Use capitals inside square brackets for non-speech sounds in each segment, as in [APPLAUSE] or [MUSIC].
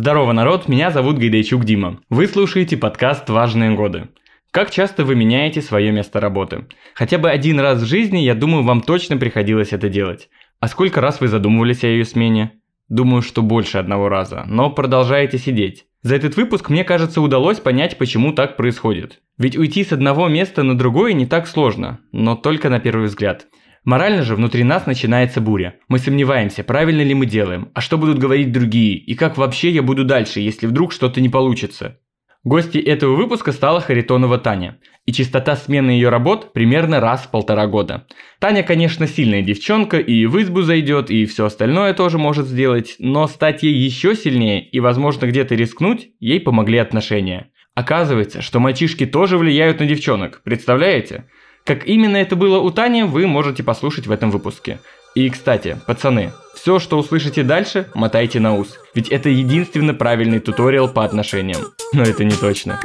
Здорово, народ, меня зовут Гайдайчук Дима. Вы слушаете подкаст «Важные годы». Как часто вы меняете свое место работы? Хотя бы один раз в жизни, я думаю, вам точно приходилось это делать. А сколько раз вы задумывались о ее смене? Думаю, что больше одного раза, но продолжаете сидеть. За этот выпуск, мне кажется, удалось понять, почему так происходит. Ведь уйти с одного места на другое не так сложно, но только на первый взгляд. Морально же внутри нас начинается буря. Мы сомневаемся, правильно ли мы делаем, а что будут говорить другие, и как вообще я буду дальше, если вдруг что-то не получится. Гостьей этого выпуска стала Харитонова Таня, и частота смены ее работ примерно раз в полтора года. Таня, конечно, сильная девчонка, и в избу зайдет, и все остальное тоже может сделать, но стать ей еще сильнее и, возможно, где-то рискнуть, ей помогли отношения. Оказывается, что мальчишки тоже влияют на девчонок, представляете? Как именно это было у Тани, вы можете послушать в этом выпуске. И, кстати, пацаны, все, что услышите дальше, мотайте на ус. Ведь это единственно правильный туториал по отношениям. Но это не точно.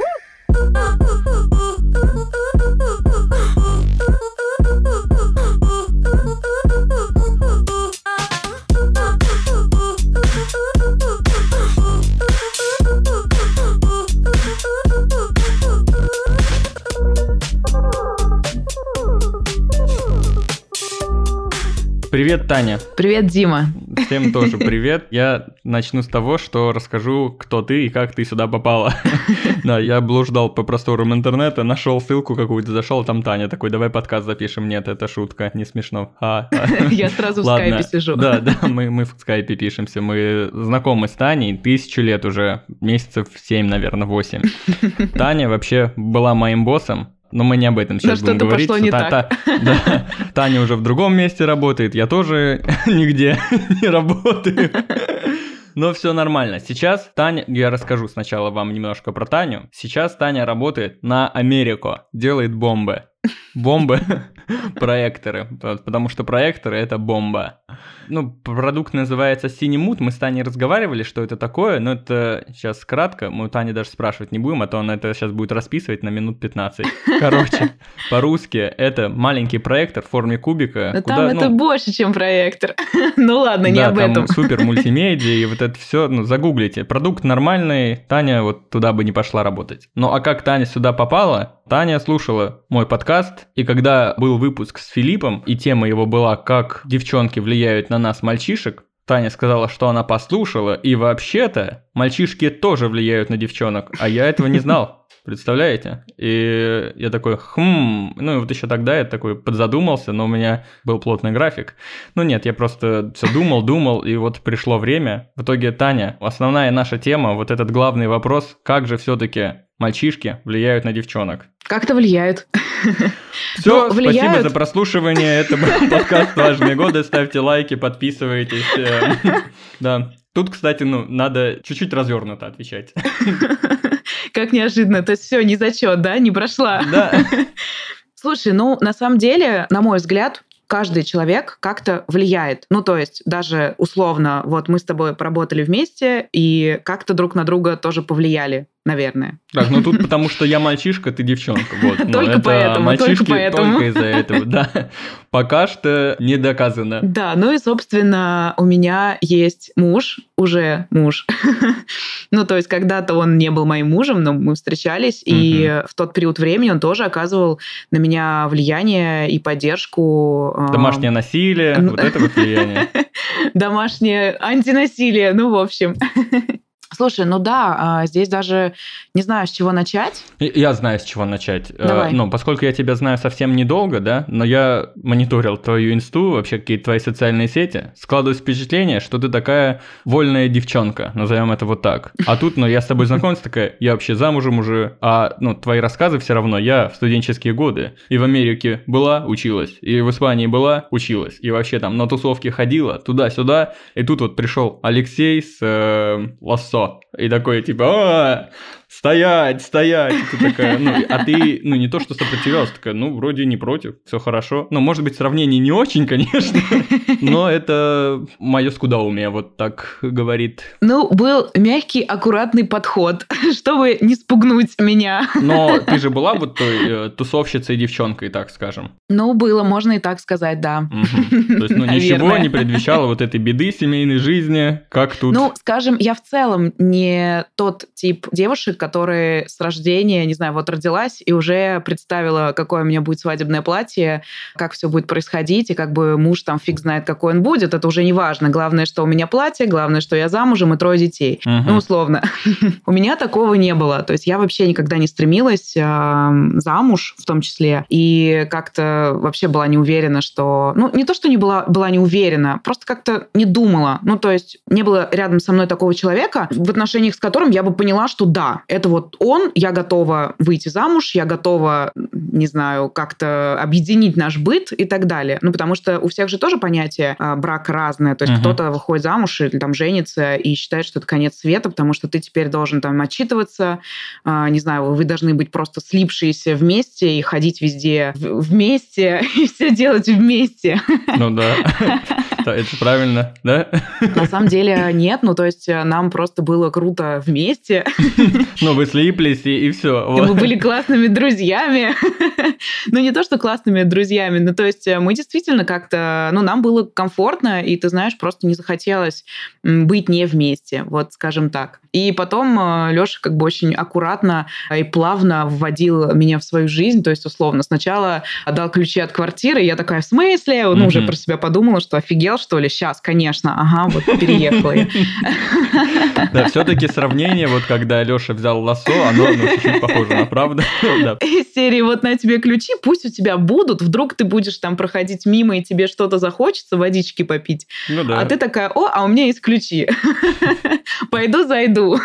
Привет, Таня. Привет, Дима. Всем тоже привет. Я начну с того, что расскажу, кто ты и как ты сюда попала. [LAUGHS] Да, я блуждал по просторам интернета, нашел ссылку какую-то, зашел, там Таня такой, давай подкаст запишем. Нет, это шутка, не смешно. А, [LAUGHS] я сразу в скайпе сижу. Да, да, мы, мы в скайпе пишемся. Мы знакомы с Таней тысячу лет уже, месяцев семь, наверное, восемь. [LAUGHS] Таня вообще была моим боссом, но мы не об этом сейчас Но будем говорить. Пошло не та, так. Та, да, [LAUGHS] Таня уже в другом месте работает, я тоже [LAUGHS] нигде [LAUGHS] не работаю. Но все нормально. Сейчас Таня, я расскажу сначала вам немножко про Таню. Сейчас Таня работает на Америку, делает бомбы. Бомбы, проекторы, потому что проекторы это бомба. Ну, продукт называется Синемут, мы с Таней разговаривали, что это такое, но это сейчас кратко, мы у Тани даже спрашивать не будем, а то она это сейчас будет расписывать на минут 15. [LAUGHS] Короче, по-русски это маленький проектор в форме кубика. Но куда, там ну, это больше, чем проектор. [LAUGHS] ну ладно, не да, об этом. супер [LAUGHS] мультимедиа и вот это все, ну загуглите. Продукт нормальный, Таня вот туда бы не пошла работать. Ну а как Таня сюда попала? Таня слушала мой подкаст, и когда был выпуск с Филиппом, и тема его была «Как девчонки влияют на нас, мальчишек», Таня сказала, что она послушала, и вообще-то мальчишки тоже влияют на девчонок, а я этого не знал. [LAUGHS] Представляете? И я такой, хм, ну и вот еще тогда я такой подзадумался, но у меня был плотный график. Ну нет, я просто все думал, думал, и вот пришло время. В итоге, Таня, основная наша тема, вот этот главный вопрос, как же все-таки мальчишки влияют на девчонок? Как-то влияют. [LAUGHS] Все, ну, влияют. спасибо за прослушивание. Это был [LAUGHS] подкаст «Важные годы». Ставьте лайки, подписывайтесь. Э, [LAUGHS] да. Тут, кстати, ну, надо чуть-чуть развернуто отвечать. Как неожиданно. То есть все, не зачет, да? Не прошла. Да. Слушай, ну, на самом деле, на мой взгляд, каждый человек как-то влияет. Ну, то есть даже условно, вот мы с тобой поработали вместе и как-то друг на друга тоже повлияли наверное. Так, ну тут потому что я мальчишка, ты девчонка, вот. Но только поэтому, мальчишки только поэтому. Только из-за этого, да. Пока что не доказано. Да, ну и, собственно, у меня есть муж, уже муж. [LAUGHS] ну, то есть когда-то он не был моим мужем, но мы встречались, и в тот период времени он тоже оказывал на меня влияние и поддержку. А, Домашнее насилие, вот это вот влияние. [LAUGHS] Домашнее антинасилие, ну, в общем. [LAUGHS] Слушай, ну да, а, здесь даже не знаю, с чего начать. Я знаю, с чего начать. Э, Давай. Ну, поскольку я тебя знаю совсем недолго, да, но я мониторил твою инсту, вообще какие-то твои социальные сети, складываюсь впечатление, что ты такая вольная девчонка, назовем это вот так. А тут, ну, я с тобой знакомился, такая, я вообще замужем уже, а, ну, твои рассказы все равно, я в студенческие годы и в Америке была, училась, и в Испании была, училась, и вообще там на тусовки ходила, туда-сюда, и тут вот пришел Алексей с э, Лассо, и такой, типа, стоять, стоять. Ты такая, ну, а ты, ну, не то, что сопротивлялась, такая, ну, вроде не против, все хорошо. Ну, может быть, сравнение не очень, конечно, но это мое скудоумие, вот так говорит. Ну, был мягкий, аккуратный подход, чтобы не спугнуть меня. Но ты же была вот той э, тусовщицей девчонкой, так скажем. Ну, было, можно и так сказать, да. Угу. То есть, ну, ничего не предвещало вот этой беды семейной жизни, как тут? Ну, скажем, я в целом не тот тип девушек, которые с рождения, не знаю, вот родилась и уже представила, какое у меня будет свадебное платье, как все будет происходить, и как бы муж там фиг знает, какой он будет, это уже не важно. Главное, что у меня платье, главное, что я замужем и трое детей. Угу. Ну, условно. [LAUGHS] у меня такого не было. То есть я вообще никогда не стремилась замуж в том числе, и как-то вообще была не уверена, что... Ну, не то, что не была, была не уверена, просто как-то не думала. Ну, то есть не было рядом со мной такого человека, в отношениях с которым я бы поняла, что да, это вот он, я готова выйти замуж, я готова, не знаю, как-то объединить наш быт и так далее. Ну, потому что у всех же тоже понятие э, брак разное. То есть uh-huh. кто-то выходит замуж или там женится и считает, что это конец света, потому что ты теперь должен там отчитываться, э, не знаю, вы должны быть просто слипшиеся вместе и ходить везде вместе [LAUGHS] и все делать вместе. Ну да, это правильно, да? На самом деле нет, ну то есть э, нам просто было круто вместе. [LAUGHS] Ну вы слиплись и, и все. И мы были классными друзьями. [LAUGHS] Ну не то, что классными друзьями, но то есть э, мы действительно как-то, ну нам было комфортно, и ты знаешь, просто не захотелось быть не вместе, вот скажем так. И потом э, Леша как бы очень аккуратно и плавно вводил меня в свою жизнь, то есть условно сначала отдал ключи от квартиры, я такая, в смысле? Ну, уже про себя подумала, что офигел, что ли? Сейчас, конечно, ага, вот переехала я. [LAUGHS] Да, все-таки сравнение, вот когда Леша взял лосо, оно чуть-чуть похоже на правду. [LAUGHS] [LAUGHS] Из серии вот на тебе ключи, пусть у тебя будут, вдруг ты будешь там проходить мимо, и тебе что-то захочется, водички попить. Ну да. А ты такая, о, а у меня есть ключи. [LAUGHS] Пойду зайду.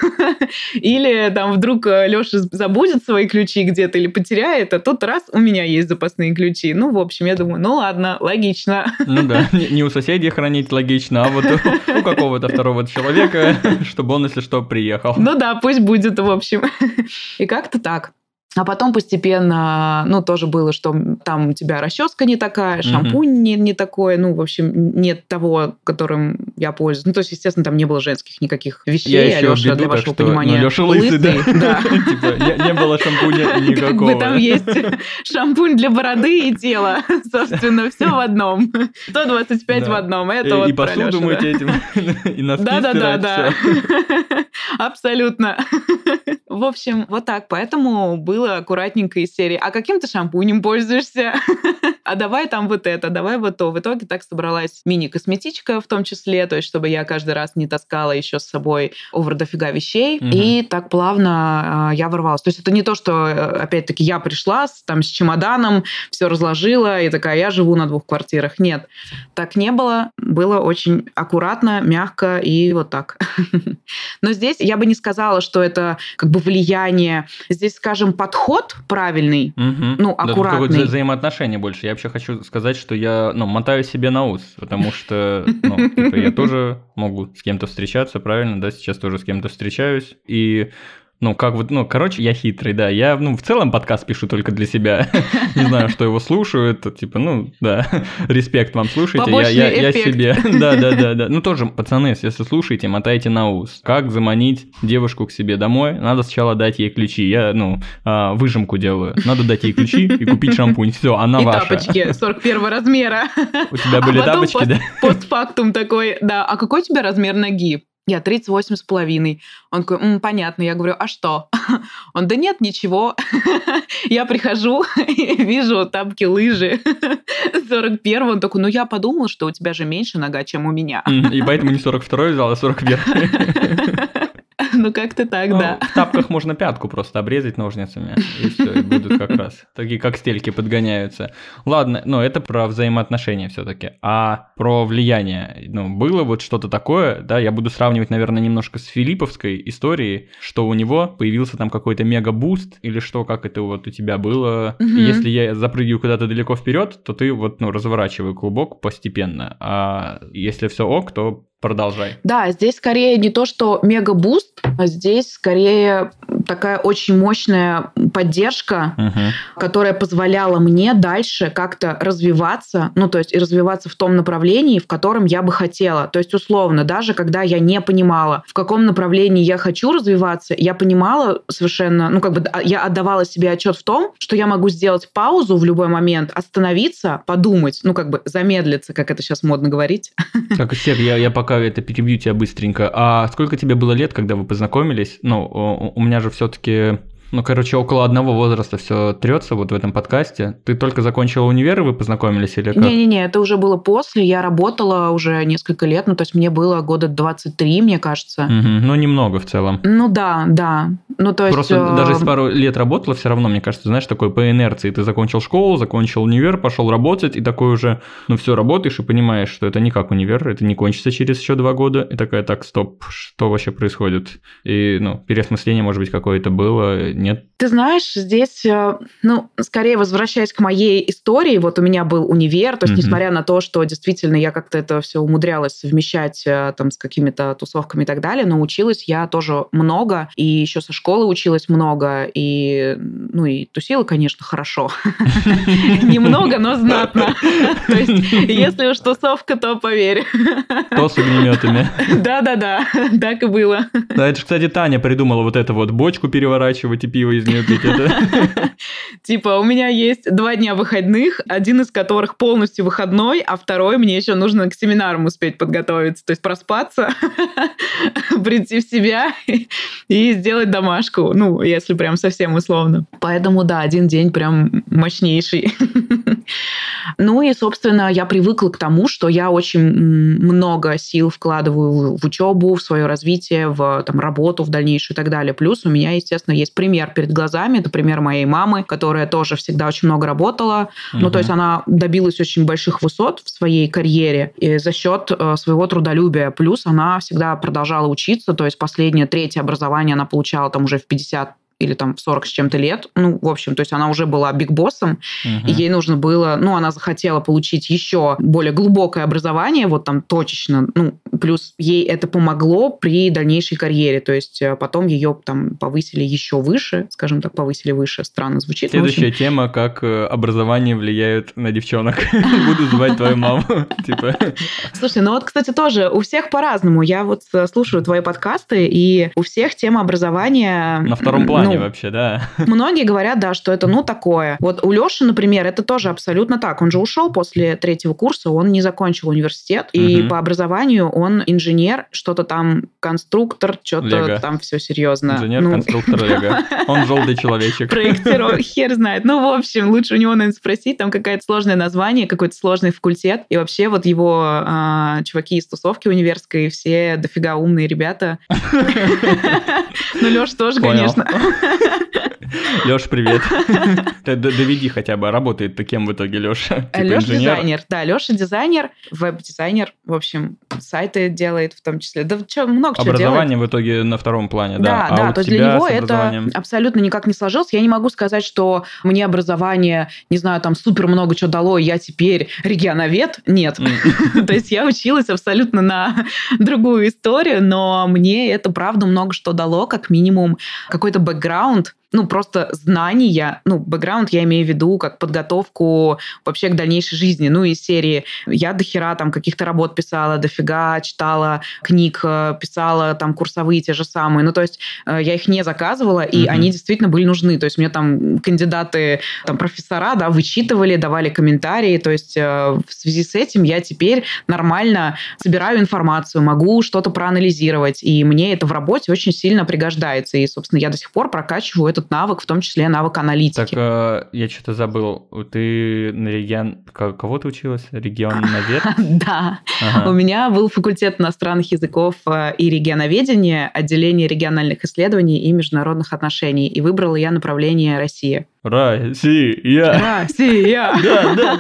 Или там вдруг э, Леша забудет свои ключи где-то или потеряет, а тут раз у меня есть запасные ключи. Ну, в общем, я думаю, ну ладно, логично. Ну да, не у соседей хранить логично, а вот у какого-то второго человека, чтобы он, если что, приехал. Ну да, пусть будет, в общем. [LAUGHS] И как-то так. А потом постепенно, ну, тоже было, что там у тебя расческа не такая, шампунь mm-hmm. не, не такой, ну, в общем, нет того, которым я пользуюсь. Ну, то есть, естественно, там не было женских никаких вещей, я Алёша, для вашего что, понимания. Ну, Леша лысый, да? [LAUGHS] Типа, не было шампуня [LAUGHS] никакого. Там есть [LAUGHS] шампунь для бороды и тела, собственно, все в одном. 125 в одном, это вот И посуду мыть этим, и носки Да-да-да, абсолютно. В общем, вот так, поэтому было было аккуратненько из серии, а каким ты шампунем пользуешься? [LAUGHS] а давай там вот это, давай вот то. В итоге так собралась мини-косметичка в том числе, то есть чтобы я каждый раз не таскала еще с собой овер дофига вещей. Угу. И так плавно э, я ворвалась. То есть это не то, что, э, опять-таки, я пришла с, там с чемоданом, все разложила, и такая, я живу на двух квартирах. Нет, так не было. Было очень аккуратно, мягко и вот так. [LAUGHS] Но здесь я бы не сказала, что это как бы влияние. Здесь, скажем, подход правильный, угу. ну, аккуратный. Да, взаимоотношения больше. Я вообще хочу сказать, что я ну, мотаю себе на ус, потому что ну, [LAUGHS] типа, я тоже могу с кем-то встречаться, правильно, да, сейчас тоже с кем-то встречаюсь, и ну, как вот, ну, короче, я хитрый, да. Я, ну, в целом подкаст пишу только для себя. [LAUGHS] Не знаю, что его слушают. Типа, ну, да, [LAUGHS] респект вам, слушайте. Я, я, я себе. [LAUGHS] Да, да, да, да. Ну, тоже, пацаны, если слушаете, мотайте на ус. Как заманить девушку к себе домой? Надо сначала дать ей ключи. Я, ну, а, выжимку делаю. Надо дать ей ключи и купить шампунь. Все, она и ваша. тапочки 41 размера. У тебя были а тапочки, пост, да? Постфактум такой, да. А какой у тебя размер ноги? Я 38 с половиной. Он такой, М, понятно. Я говорю, а что? [LAUGHS] Он, да нет, ничего. [LAUGHS] Я прихожу [LAUGHS] и вижу тапки, лыжи 41 Он такой, ну я подумал, что у тебя же меньше нога, чем у меня. И поэтому не 42 взял, а 41 Ну, как-то так, ну, да. В тапках можно пятку просто обрезать ножницами, и все, и будут как раз. Такие как стельки подгоняются. Ладно, но это про взаимоотношения все-таки. А про влияние, ну, было вот что-то такое, да, я буду сравнивать, наверное, немножко с филипповской историей, что у него появился там какой-то мега-буст, или что, как это вот у тебя было. Угу. Если я запрыгиваю куда-то далеко вперед, то ты вот, ну, разворачивай клубок постепенно. А если все ок, то Продолжай. Да, здесь скорее не то, что мега-буст, а здесь скорее такая очень мощная поддержка, угу. которая позволяла мне дальше как-то развиваться, ну, то есть и развиваться в том направлении, в котором я бы хотела. То есть, условно, даже когда я не понимала, в каком направлении я хочу развиваться, я понимала совершенно, ну, как бы я отдавала себе отчет в том, что я могу сделать паузу в любой момент, остановиться, подумать, ну, как бы замедлиться, как это сейчас модно говорить. [LAUGHS] Так, Сер, я, я пока это перебью тебя быстренько. А сколько тебе было лет, когда вы познакомились? Ну, у меня же все-таки ну, короче, около одного возраста все трется вот в этом подкасте. Ты только закончила универ, и вы познакомились или как? Не-не-не, это уже было после. Я работала уже несколько лет, ну, то есть мне было года 23, мне кажется. Угу. Ну, немного в целом. Ну, да, да. Ну, то есть... Просто э... даже если пару лет работала, все равно, мне кажется, знаешь, такой по инерции. Ты закончил школу, закончил универ, пошел работать, и такой уже, ну, все, работаешь и понимаешь, что это не как универ, это не кончится через еще два года. И такая, так, стоп, что вообще происходит? И, ну, переосмысление, может быть, какое-то было, нет? Ты знаешь, здесь, э, ну, скорее возвращаясь к моей истории, вот у меня был универ, то есть, mm-hmm. несмотря на то, что действительно я как-то это все умудрялась совмещать э, там с какими-то тусовками и так далее, но училась я тоже много, и еще со школы училась много, и, ну, и тусила, конечно, хорошо. [LAUGHS] Немного, но знатно. [LAUGHS] То есть, если уж тусовка, то поверь. [LAUGHS] То с огнеметами. Да-да-да, так и было. Да, это же, кстати, Таня придумала вот это вот бочку переворачивать и пиво из нее пить. [LAUGHS] Типа, у меня есть два дня выходных, один из которых полностью выходной, а второй мне еще нужно к семинарам успеть подготовиться. То есть проспаться, [LAUGHS] прийти в себя и сделать домашку. Ну, если прям совсем условно. Поэтому, да, один день прям мощнейший. [LAUGHS] Ну и, собственно, я привыкла к тому, что я очень много сил вкладываю в учебу, в свое развитие, в там, работу в дальнейшую и так далее. Плюс у меня, естественно, есть пример перед глазами. Это пример моей мамы, которая тоже всегда очень много работала. Угу. Ну, то есть она добилась очень больших высот в своей карьере и за счет э, своего трудолюбия. Плюс она всегда продолжала учиться, то есть последнее, третье образование она получала там уже в 50 или там в 40 с чем-то лет. Ну, в общем, то есть она уже была бигбоссом, угу. и ей нужно было, ну, она захотела получить еще более глубокое образование, вот там точечно, ну, плюс ей это помогло при дальнейшей карьере, то есть э, потом ее там повысили еще выше, скажем так, повысили выше, странно звучит. Следующая тема, как э, образование влияет на девчонок. [LAUGHS] Буду звать твою маму. [LAUGHS] Типа. Слушай, ну вот, кстати, тоже у всех по-разному. Я вот э, слушаю твои подкасты, и у всех тема образования... На втором плане ну, вообще, да. [LAUGHS] Многие говорят, да, что это ну такое. Вот у Леши, например, это тоже абсолютно так. Он же ушел после третьего курса, он не закончил университет, и по образованию он инженер, что-то там конструктор, что-то там все серьезно. Инженер, ну... конструктор [LAUGHS] Лего. Он желтый человечек. Проектировщик, [LAUGHS] хер знает. Ну, в общем, лучше у него, наверное, спросить, там какое-то сложное название, какой-то сложный факультет. И вообще вот его а, чуваки из тусовки универской, все дофига умные ребята. Ну, Леша тоже, конечно. Леш, привет. [LAUGHS] Доведи хотя бы, работает ты кем в итоге Леша? [LAUGHS] Типа Леша дизайнер, да, Леша дизайнер, веб-дизайнер, в общем, сайты делает в том числе. Да что, много чего Образование в итоге на втором плане, да? Да, да, то есть для него это абсолютно никак не сложилось. Я не могу сказать, что мне образование, не знаю, там супер много чего дало, и я теперь регионовед. Нет. [LAUGHS] То есть я училась абсолютно на другую историю, но мне это правда много что дало, как минимум какой-то бэкграунд, ну, просто знания, ну, бэкграунд я имею в виду как подготовку вообще к дальнейшей жизни, ну, из серии я до хера там каких-то работ писала, дофига читала книг, э, писала там курсовые те же самые, ну, то есть э, я их не заказывала, и mm-hmm. они действительно были нужны, то есть мне там кандидаты, там профессора, да, вычитывали, давали комментарии, то есть э, в связи с этим я теперь нормально собираю информацию, могу что-то проанализировать, и мне это в работе очень сильно пригождается, и, собственно, я до сих пор прокачиваю это этот навык, в том числе навык аналитики. Так, э, я что-то забыл. Ты на регион... Кого ты училась? Регионовед? [LAUGHS] Да. У меня был факультет иностранных языков э, и регионоведения, отделение региональных исследований и международных отношений. И выбрала я направление Россия. Россия. Россия. [LAUGHS] Да, да,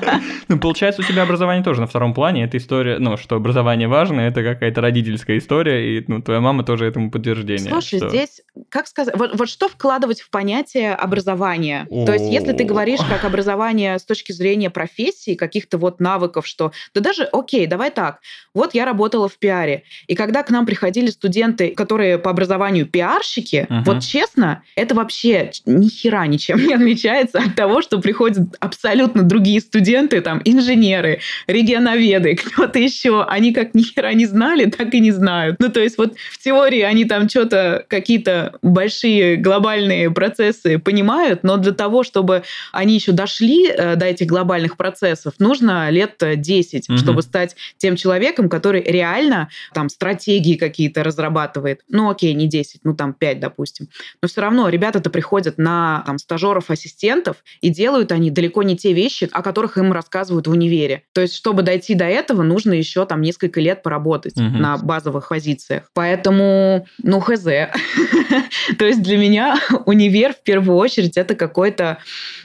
да. Ну, получается, у тебя образование тоже на втором плане. Это история, ну, что образование важно, это какая-то родительская история, и ну, твоя мама тоже этому подтверждение. Слушай, что- здесь, как сказать, вот, вот что вкладывать в понятие образования? То есть, если ты говоришь как образование с точки зрения профессии, каких-то вот навыков, что... Да даже, окей, давай так. Вот я работала в пиаре, и когда к нам приходили студенты, которые по образованию пиарщики, Мгм. вот честно, это вообще ни хера ничем не отличается от того, что приходят абсолютно другие студенты, там, инженеры, регионоведы, кто-то еще. Они как ни хера не знали, так и не знают. Ну, то есть вот в теории они там что-то, какие-то большие глобальные процессы понимают, но для того, чтобы они еще дошли э, до этих глобальных процессов, нужно лет э, 10, Мгм. чтобы стать тем человеком, который реально там стратегии какие-то разрабатывает. Ну, окей, не 10, ну там 5, допустим. Но все равно ребята-то приходят на там, стажеров-ассистентов, и делают они далеко не те вещи, о которых им рассказывают в универе. То есть, чтобы дойти до этого, нужно еще там несколько лет поработать Мгм. на базовых позициях. Поэтому, ну, хз. [LAUGHS] То есть для меня [LAUGHS] универ в первую очередь это какой-то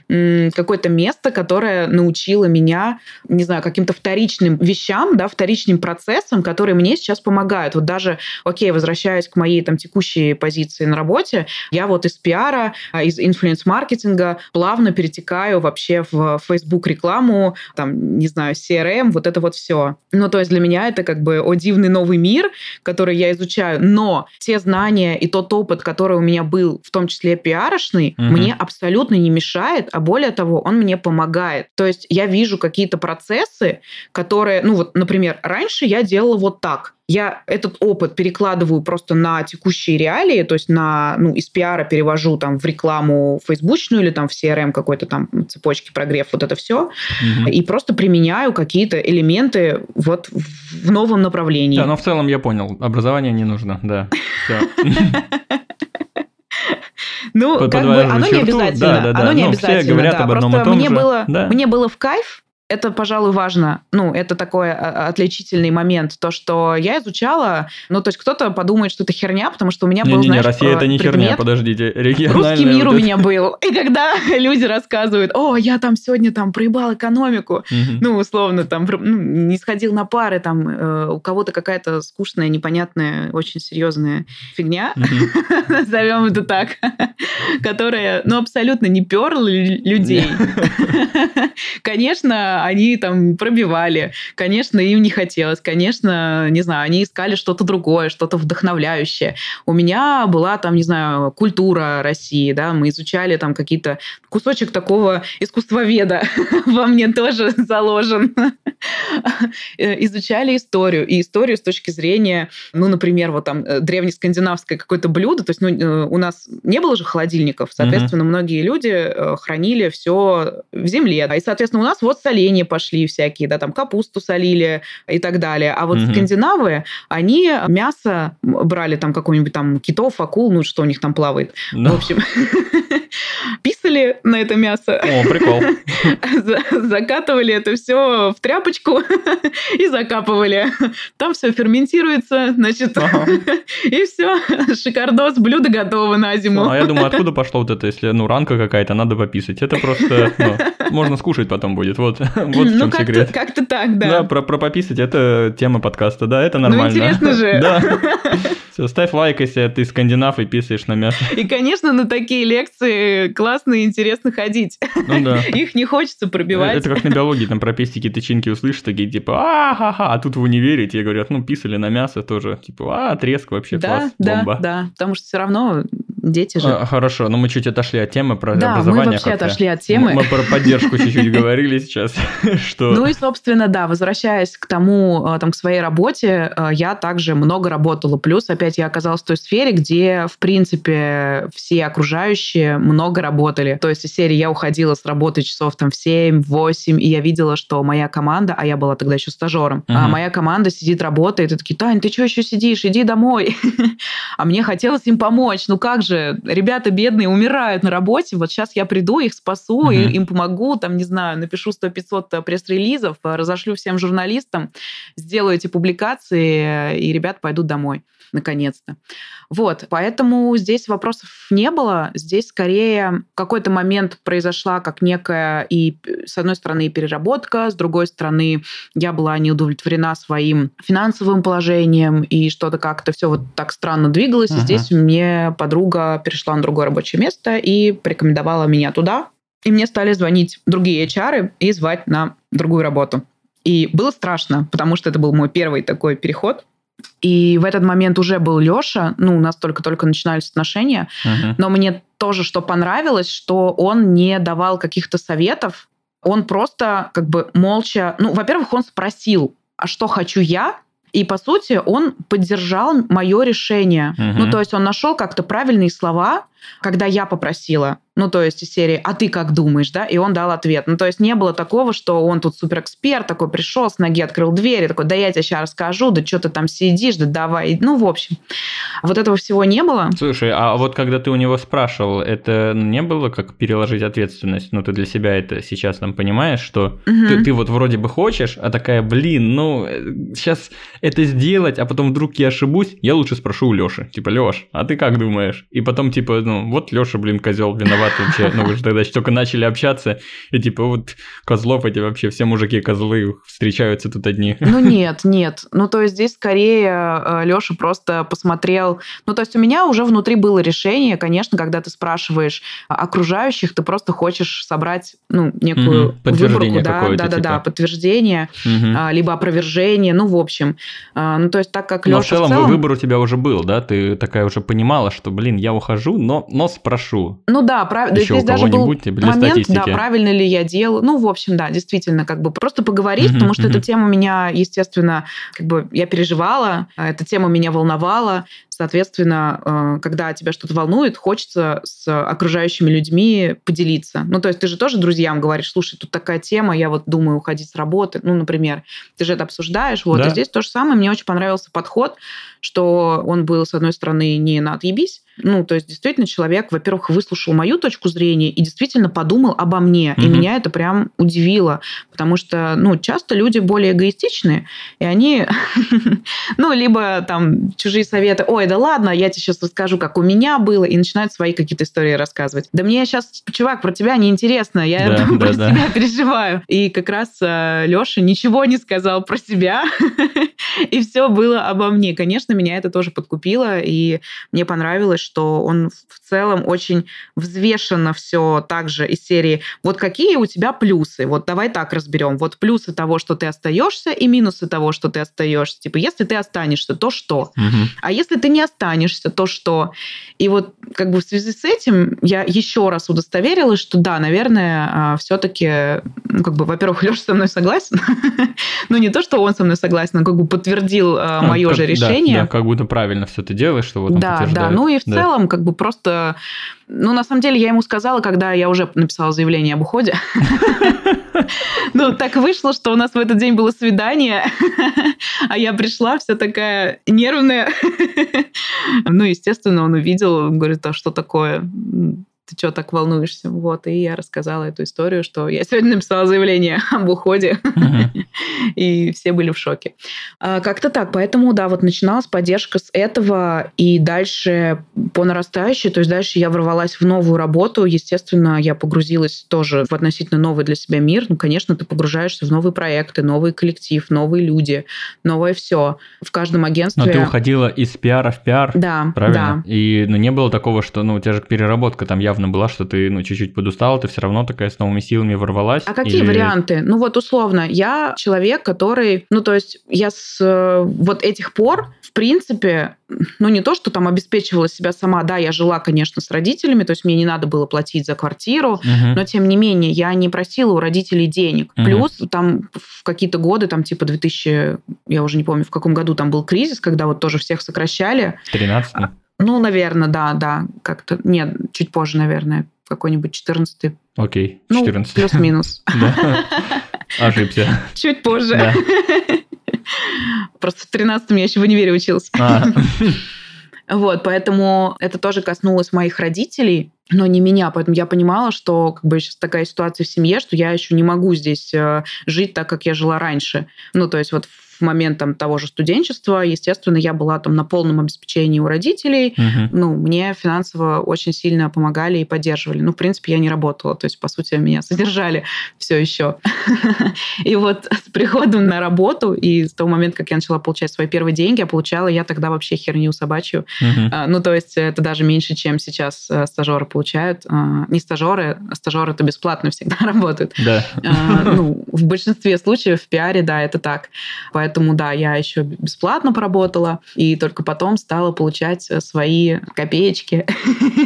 м, какое-то место, которое научило меня, не знаю, каким-то вторичным вещам, да, вторичным процессам, которые мне сейчас помогают. Вот даже, окей, возвращаясь к моей там текущей позиции на работе, я вот из пиара, а, из инфлюенс-маркетинга плавно перетекаю вообще в Facebook рекламу, там, не знаю, CRM, вот это вот все. Ну, то есть для меня это как бы, о, дивный новый мир, который я изучаю, но те знания и тот опыт, который у меня был, в том числе пиарочный, Мгм. мне абсолютно не мешает, а более того, он мне помогает. То есть я вижу какие-то процессы, которые, ну вот, например, раньше я делала вот так. Я этот опыт перекладываю просто на текущие реалии, то есть на, ну, из пиара перевожу там в рекламу фейсбучную или там в CRM какой-то там цепочки прогрев, вот это все, Мгм. и просто применяю какие-то элементы вот в новом направлении. Да, но в целом я понял, образование не нужно, да. [LAUGHS] Ну, как бы оно не обязательно. Оно не Ну, все обязательно. говорят да. об одном и Просто мне было, мне было в кайф. Это, пожалуй, важно. Ну, это такой а, отличительный момент. То, что я изучала, ну, то есть кто-то подумает, что это херня, потому что у меня был, Не-не-не, знаешь, Россия это не херня, предмет, подождите. Региональная Русский мир вот у меня был. И когда [LAUGHS] люди рассказывают, о, я там сегодня там проебал экономику, ну, условно, там, ну, не сходил на пары, там, э, у кого-то какая-то скучная, непонятная, очень серьезная фигня, [LAUGHS] назовем это так, которая, ну, абсолютно не перла лю- людей. [LAUGHS] Конечно, они там пробивали, конечно, им не хотелось, конечно, не знаю, они искали что-то другое, что-то вдохновляющее. У меня была там, не знаю, культура России, да, мы изучали там какие-то кусочек такого искусствоведа [LAUGHS] во мне тоже [LAUGHS] заложен. Э, Изучали историю, и историю с точки зрения, ну, например, вот там э, древнескандинавское какое-то блюдо, то есть, ну, э, у нас не было же холодильников, соответственно, многие люди хранили все в земле, да, и, соответственно, у нас вот соленья пошли всякие, да, там капусту солили и так далее, а вот Мгм. скандинавы, они мясо брали там какой-нибудь там китов, акул, ну, что у них там плавает, в Ну, общем, [LAUGHS] [LAUGHS] писали на это мясо, О, прикол. [LAUGHS] за- закатывали это все в тряпочку [LAUGHS] и закапывали. Там все ферментируется, значит, Ага. и все, шикардос, блюдо готово на зиму. А я думаю, откуда пошло вот это, если, ну, ранка какая-то, надо пописать. Это просто, ну, можно скушать потом будет. Вот, вот в ну, чем как-то, секрет. как-то так, Да, да. про, про пописать это тема подкаста, да, это Ну, нормально. интересно же. Да. Все, ставь лайк, если ты скандинав и писаешь на мясо. И, конечно, на такие лекции классно и интересно ходить. Ну да. [LAUGHS] Их не хочется пробивать. Это как на биологии, там про пестики, тычинки услышишь, такие типа а-ха-ха, а тут в универе тебе говорят, ну, писали на мясо тоже, типа, а, треск вообще Да, класс, да, бомба. да, потому что все равно дети же. А, Хорошо, но мы чуть отошли от темы про Да, мы образование. вообще как-то. отошли от темы. Мы про поддержку чуть-чуть [LAUGHS] говорили сейчас, [LAUGHS] что... Ну и, собственно, да, возвращаясь к тому, э, там, к своей работе, э, я также много работала. Плюс, опять, я оказалась в той сфере, где, в принципе, все окружающие много работали. То есть из серии я уходила с работы часов там в 7, в 8, и я видела, что моя команда, а я была тогда еще стажером, а Мгм. моя команда сидит, работает, и такие, Тань, ты что еще сидишь? Иди домой. [LAUGHS] А мне хотелось им помочь. Ну как же, ребята бедные умирают на работе, вот сейчас я приду, их спасу, и Мгм. им помогу, там, не знаю, напишу 100-500 пресс-релизов, э, разошлю всем журналистам, сделаю эти публикации, э, и ребята пойдут домой. Наконец-то. Вот, поэтому здесь вопросов не было. Здесь скорее в какой-то момент произошла как некая и, с одной стороны, и переработка, с другой стороны, я была не удовлетворена своим финансовым положением, и что-то как-то все вот так странно двигалось. И здесь мне подруга перешла на другое рабочее место и порекомендовала меня туда. И мне стали звонить другие HR и звать на другую работу. И было страшно, потому что это был мой первый такой переход. И в этот момент уже был Леша, ну, у нас только-только начинались отношения, uh-huh. но мне тоже что понравилось, что он не давал каких-то советов, он просто как бы молча, ну, во-первых, он спросил, а что хочу я, и, по сути, он поддержал мое решение. Угу. Ну, то есть он нашел как-то правильные слова, когда я попросила. Ну, то есть из серии «А ты как думаешь?», да? И он дал ответ. Ну, то есть не было такого, что он тут суперэксперт, такой пришел, с ноги открыл дверь, и такой «Да я тебе сейчас расскажу, да что ты там сидишь, да давай». Ну, в общем, вот этого всего не было. Слушай, а вот когда ты у него спрашивал, это не было как переложить ответственность? Ну, ты для себя это сейчас там понимаешь, что угу. ты, ты вот вроде бы хочешь, а такая, блин, ну, сейчас это сделать, а потом вдруг я ошибусь, я лучше спрошу у Лёши. Типа, Лёш, а ты как думаешь? И потом, типа, ну, вот Лёша, блин, козел виноват вообще. Ну, вы же тогда только начали общаться, и типа, вот козлов эти вообще, все мужики козлы встречаются тут одни. Ну, нет, нет. Ну, то есть здесь скорее э, Лёша просто посмотрел... Ну, то есть у меня уже внутри было решение, конечно, когда ты спрашиваешь окружающих, ты просто хочешь собрать, ну, некую угу. выборку, да, да, да, типа. да, подтверждение, угу. либо опровержение, ну, в общем. А, ну, то есть так как Лёша Но в целом, в целом выбор у тебя уже был, да? Ты такая уже понимала, что, блин, я ухожу, но, но спрошу. Ну да, правда. Здесь даже был момент, да, правильно ли я делаю. Ну, в общем, да, действительно, как бы просто поговорить, потому что эта тема меня, естественно, как бы я переживала, а эта тема меня волновала, Соответственно, э, когда тебя что-то волнует, хочется с окружающими людьми поделиться. Ну, то есть ты же тоже друзьям говоришь, слушай, тут такая тема, я вот думаю уходить с работы. Ну, например, ты же это обсуждаешь. Вот. Да. И здесь то же самое. Мне очень понравился подход, что он был, с одной стороны, не на отъебись, ну, то есть действительно человек, во-первых, выслушал мою точку зрения и действительно подумал обо мне. Mm-hmm. И меня это прям удивило, потому что, ну, часто люди более эгоистичные, и они, [LAUGHS] ну, либо там чужие советы, ой, да ладно, я тебе сейчас расскажу, как у меня было, и начинают свои какие-то истории рассказывать. Да мне сейчас, чувак, про тебя неинтересно, я да, [LAUGHS] про да, себя да. переживаю. И как раз э, Леша ничего не сказал про себя, [LAUGHS] и все было обо мне. Конечно, меня это тоже подкупило, и мне понравилось, что он в целом очень взвешенно все также из серии «Вот какие у тебя плюсы? Вот давай так разберем. Вот плюсы того, что ты остаешься, и минусы того, что ты остаешься. Типа, если ты останешься, то что? Угу. А если ты не не останешься, то что? И вот как бы в связи с этим я еще раз удостоверилась, что да, наверное, а, все-таки, ну, как бы, во-первых, [LAUGHS] Леша со мной согласен, [LAUGHS] но не то, что он со мной согласен, а как бы подтвердил а, мое же решение. Да, как будто правильно все ты делаешь, что вот он Да, да, ну и в целом как бы просто... Ну, на самом деле, я ему сказала, когда я уже написала заявление об уходе. [LAUGHS] Ну, так вышло, что у нас в этот день было свидание, а я пришла вся такая нервная. Ну, естественно, он увидел, говорит, а что такое? Ты что так волнуешься? Вот, и я рассказала эту историю, что я сегодня написала заявление [LAUGHS] об уходе, [LAUGHS] и все были в шоке. А, как-то так, поэтому, да, вот начиналась поддержка с этого, и дальше по нарастающей, то есть дальше я ворвалась в новую работу, естественно, я погрузилась тоже в относительно новый для себя мир, ну, конечно, ты погружаешься в новые проекты, новый коллектив, новые люди, новое все. В каждом агентстве... Но ты уходила из пиара в пиар, да, правильно? Да. И ну, не было такого, что ну, у тебя же переработка там явно явно была, что ты, ну, чуть-чуть подустала, ты все равно такая с новыми силами ворвалась. А какие или... варианты? Ну, вот условно, я человек, который, ну, то есть я с э, вот этих пор, в принципе, ну, не то, что там обеспечивала себя сама, да, я жила, конечно, с родителями, то есть мне не надо было платить за квартиру, угу. но, тем не менее, я не просила у родителей денег. Угу. Плюс там в какие-то годы, там типа 2000, я уже не помню, в каком году там был кризис, когда вот тоже всех сокращали. 13 ну, наверное, да, да, как-то. Нет, чуть позже, наверное, какой-нибудь 14 Окей, 14 ну, плюс-минус. [LAUGHS] Ошибся. Чуть позже. Просто в 13 я еще в универе учился. А. [LAUGHS] Вот, поэтому это тоже коснулось моих родителей, но не меня. Поэтому я понимала, что как бы сейчас такая ситуация в семье, что я еще не могу здесь э, жить так, как я жила раньше. Ну, то есть вот в момент там, того же студенчества, естественно, я была там на полном обеспечении у родителей. Угу. Ну, мне финансово очень сильно помогали и поддерживали. Ну, в принципе, я не работала, то есть, по сути, меня содержали [LAUGHS] все еще. [LAUGHS] И вот с приходом на работу и с того момента, как я начала получать свои первые деньги, я получала я тогда вообще херню собачью. Ну, то есть, это даже меньше, чем сейчас э, стажеры получают. А, не стажеры, а стажеры это бесплатно всегда [LAUGHS] работают. Да. А, ну, в большинстве случаев в пиаре, да, это так. Поэтому, да, я еще бесплатно поработала, и только потом стала получать э, свои копеечки,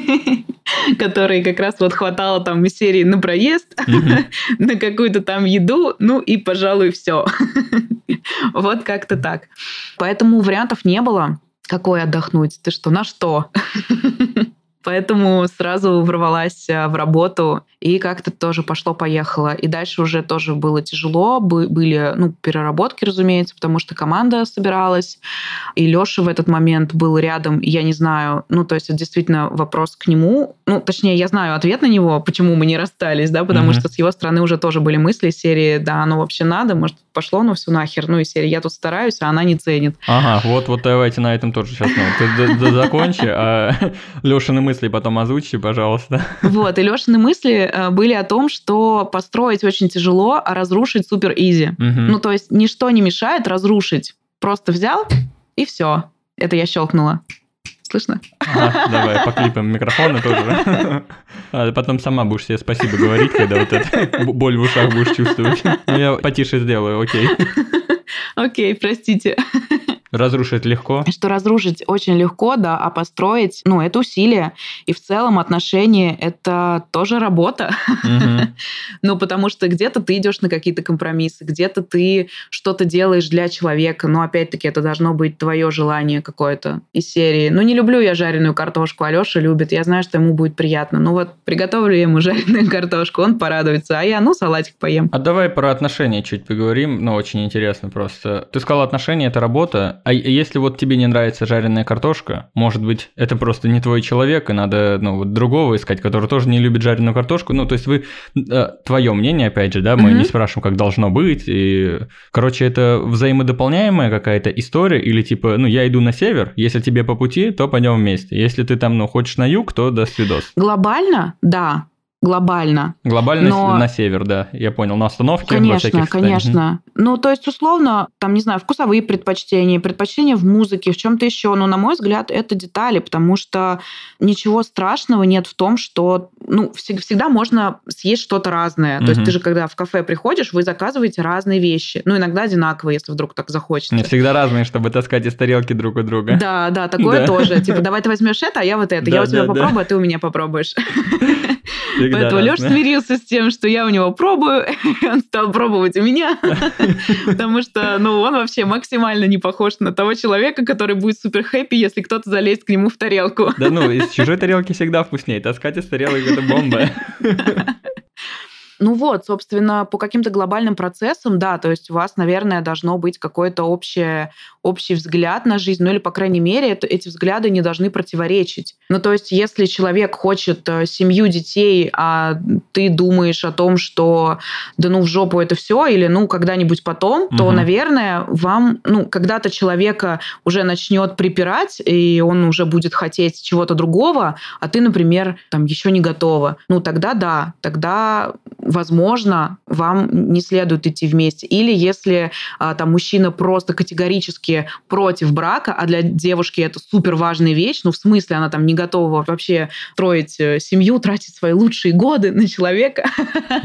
[LAUGHS] которые как раз вот хватало там из серии на проезд, [LAUGHS] на какую-то там еду, ну и, пожалуй, все. [LAUGHS] Вот как-то так. Поэтому вариантов не было. Какой отдохнуть? Ты что, на что? Поэтому сразу ворвалась э, в работу и как-то тоже пошло-поехало. И дальше уже тоже было тяжело, были ну, переработки, разумеется, потому что команда собиралась, и Леша в этот момент был рядом, и я не знаю, ну, то есть это действительно вопрос к нему, ну, точнее, я знаю ответ на него, почему мы не расстались, да, потому mm-hmm. что с его стороны уже тоже были мысли серии, да, оно вообще надо, может, пошло, ну, все нахер, ну, и серии, я тут стараюсь, а она не ценит. Ага, вот, вот давайте на этом тоже сейчас, ну, ты закончи, а [LAUGHS] Лешины мысли потом озвучи, пожалуйста. Вот, и Лешины мысли были о том, что построить очень тяжело, а разрушить супер изи. Угу. Ну, то есть ничто не мешает разрушить. Просто взял и все. Это я щелкнула. Слышно? Ага, [LAUGHS] давай, поклипаем микрофоны тоже. А потом сама будешь себе спасибо говорить, когда вот это боль в ушах будешь чувствовать. Я потише сделаю, окей. [LAUGHS] Окей, простите. Разрушить легко? Что разрушить очень легко, да, а построить, ну, это усилие. И в целом отношения — это тоже работа. [LAUGHS] Ну, потому что где-то ты идешь на какие-то компромиссы, где-то ты что-то делаешь для человека, но опять-таки это должно быть твое желание какое-то из серии. Ну, не люблю я жареную картошку, Алёша любит, я знаю, что ему будет приятно. Ну вот, приготовлю ему [LAUGHS] жареную картошку, он порадуется, а я, ну, салатик поем. А давай про отношения чуть поговорим, ну, очень интересно просто. Ты сказал, отношения — это работа, а если вот тебе не нравится жареная картошка, может быть, это просто не твой человек, и надо, ну, вот другого искать, который тоже не любит жареную картошку. Ну, то есть вы, э, твое мнение, опять же, да, мы mm-hmm. не спрашиваем, как должно быть. И, короче, это взаимодополняемая какая-то история, или типа, ну, я иду на север, если тебе по пути, то пойдем вместе. Если ты там, ну, хочешь на юг, то до свидос. Глобально, да, глобально. Глобально Но... на север, да, я понял, на остановке. Конечно, конечно. Ну, то есть, условно, там, не знаю, вкусовые предпочтения, предпочтения в музыке, в чем-то еще. Но, на мой взгляд, это детали, потому что ничего страшного нет в том, что, ну, всегда можно съесть что-то разное. То есть, ты же, когда в кафе приходишь, вы заказываете разные вещи. Ну, иногда одинаковые, если вдруг так захочется. Не всегда разные, чтобы таскать из тарелки друг у друга. Да, да, такое тоже. Типа, давай ты возьмешь это, а я вот это. [LAUGHS] Я у тебя попробую, а ты у меня попробуешь. [LAUGHS] Поэтому Леша смирился с тем, что я у него пробую, [LAUGHS] он стал пробовать у меня, [LAUGHS] потому что, ну, он вообще максимально не похож на того человека, который будет супер хэппи, если кто-то залезет к нему в тарелку. Да ну, из чужой тарелки всегда вкуснее, таскать из тарелок это бомба. [LAUGHS] Ну вот, собственно, по каким-то глобальным процессам, да, то есть у вас, наверное, должно быть какое-то общее, общий взгляд на жизнь, ну или, по крайней мере, это, эти взгляды не должны противоречить. Ну то есть если человек хочет э, семью, детей, а ты думаешь о том, что да ну в жопу это все, или ну когда-нибудь потом, угу. то, наверное, вам, ну, когда-то человека уже начнет припирать, и он уже будет хотеть чего-то другого, а ты, например, там еще не готова. Ну тогда да, тогда возможно, вам не следует идти вместе. Или если а, там мужчина просто категорически против брака, а для девушки это супер важная вещь, ну в смысле она там не готова вообще строить э, семью, тратить свои лучшие годы на человека, [LAUGHS]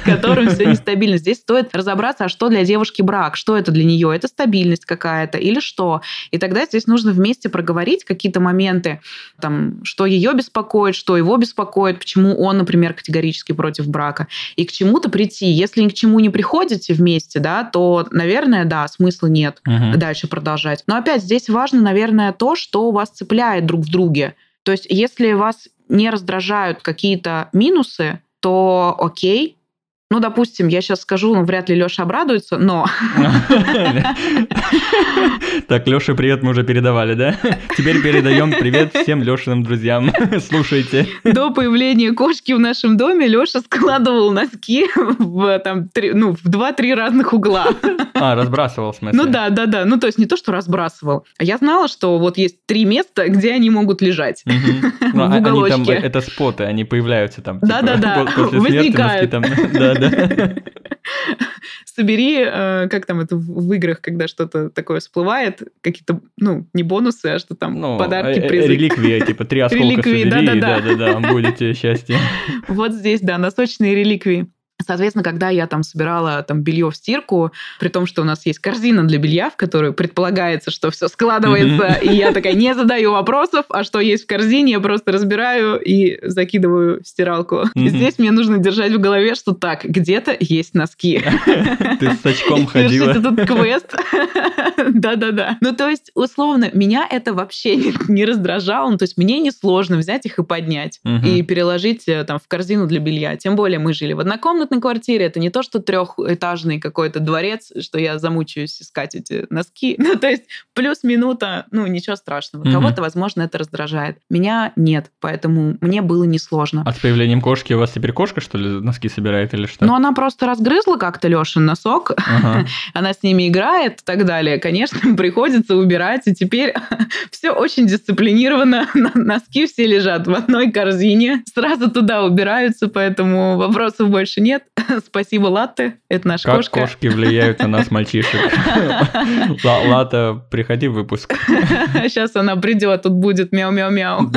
с которым все нестабильно. Здесь стоит разобраться, а что для девушки брак, что это для нее, это стабильность какая-то или что. И тогда здесь нужно вместе проговорить какие-то моменты, там, что ее беспокоит, что его беспокоит, почему он, например, категорически против брака и к чему-то прийти. Если ни к чему не приходите вместе, да, то, наверное, да, смысла нет угу. дальше продолжать. Но опять здесь важно, наверное, то, что вас цепляет друг в друге. То есть, если вас не раздражают какие-то минусы, то окей, Ну, допустим, я сейчас скажу, ну, вряд ли Леша обрадуется, но... Так, Леша, привет, мы уже передавали, да? Теперь передаем привет всем Лешиным друзьям. Слушайте. До появления кошки в нашем доме Леша складывал носки в, там, три, ну, в два-три разных угла. А, разбрасывал, в смысле? Ну да, да, да. Ну, то есть не то, что разбрасывал. А я знала, что вот есть три места, где они могут лежать. Ну, в а они уголочке. там, это споты, они появляются там. Да, типа, Возникают. там. Да, [LAUGHS] да. Собери, э, как там это в играх, когда что-то такое всплывает, какие-то, ну, не бонусы, а что там, Ну, подарки, э, э, призы. реликвии, типа три осколка Реликвии, собери, да-да-да. да-да-да, будете счастье. [LAUGHS] Вот здесь, да, носочные реликвии. Соответственно, когда я там собирала там белье в стирку, при том, что у нас есть корзина для белья, в которую предполагается, что все складывается, и я такая не задаю вопросов, а что есть в корзине, я просто разбираю и закидываю в стиралку. Мгм. здесь мне нужно держать в голове, что так, где-то есть носки. Ты с очком [LAUGHS] ходила. этот квест. [LAUGHS] Да-да-да. Ну, то есть, условно, меня это вообще не, раздражало. Ну, то есть, мне несложно взять их и поднять. И переложить э, там в корзину для белья. Тем более мы жили в однокомнатной квартире. Это не то, что трехэтажный какой-то дворец, что я замучаюсь искать эти носки. [LAUGHS] Ну, то есть, плюс минута, ну, ничего страшного. Мгм. Кого-то, возможно, это раздражает. Меня нет, поэтому мне было несложно. А с появлением кошки у вас теперь кошка, что ли, носки собирает или что? Но она просто разгрызла как-то Лешин носок, Ага. [LAUGHS] она с ними играет и так далее, конечно, [LAUGHS] приходится убирать, и теперь все очень дисциплинированно, носки все лежат в одной корзине, сразу туда убираются, поэтому вопросов больше нет. [LAUGHS] Спасибо, Латте, это наша Как кошка. кошки влияют на нас, [LAUGHS] мальчишек? [LAUGHS] Ла- Лата, приходи в выпуск. Сейчас она придет, тут будет мяу-мяу-мяу.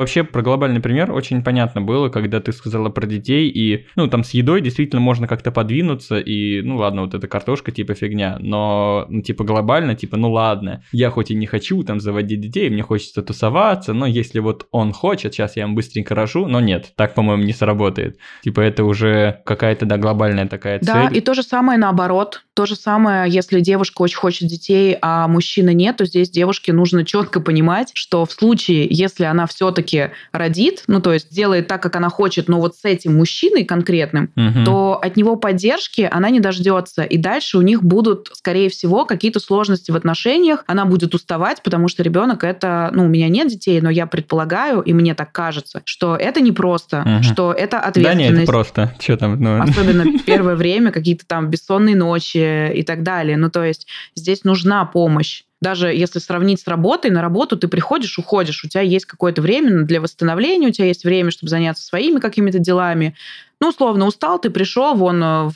Вообще, про глобальный пример очень понятно было, когда ты сказала про детей, и, ну, там с едой действительно можно как-то подвинуться, и, ну, ладно, вот эта картошка, типа, фигня, но, ну, типа, глобально, типа, ну, ладно, я хоть и не хочу там заводить детей, мне хочется тусоваться, но если вот он хочет, сейчас я ему быстренько рожу, но нет, так, по-моему, не сработает. Типа, это уже какая-то, да, глобальная такая Да, цель. и то же самое наоборот. То же самое, если девушка очень хочет детей, а мужчины нет, то здесь девушке нужно четко понимать, что в случае, если она все-таки родит, ну то есть делает так, как она хочет, но вот с этим мужчиной конкретным, Мгм. то от него поддержки она не дождется. И дальше у них будут, скорее всего, какие-то сложности в отношениях. Она будет уставать, потому что ребенок это, ну, у меня нет детей, но я предполагаю, и мне так кажется, что это непросто, Мгм. что это Да ответственность. не, это просто. Что там, ну... [LAUGHS] Особенно первое время, какие-то там бессонные ночи и так далее. Ну, то есть здесь нужна помощь. Даже если сравнить с работой, на работу ты приходишь, уходишь, у тебя есть какое-то время для восстановления, у тебя есть время, чтобы заняться своими какими-то делами. Ну, условно, устал, ты пришел, вон э,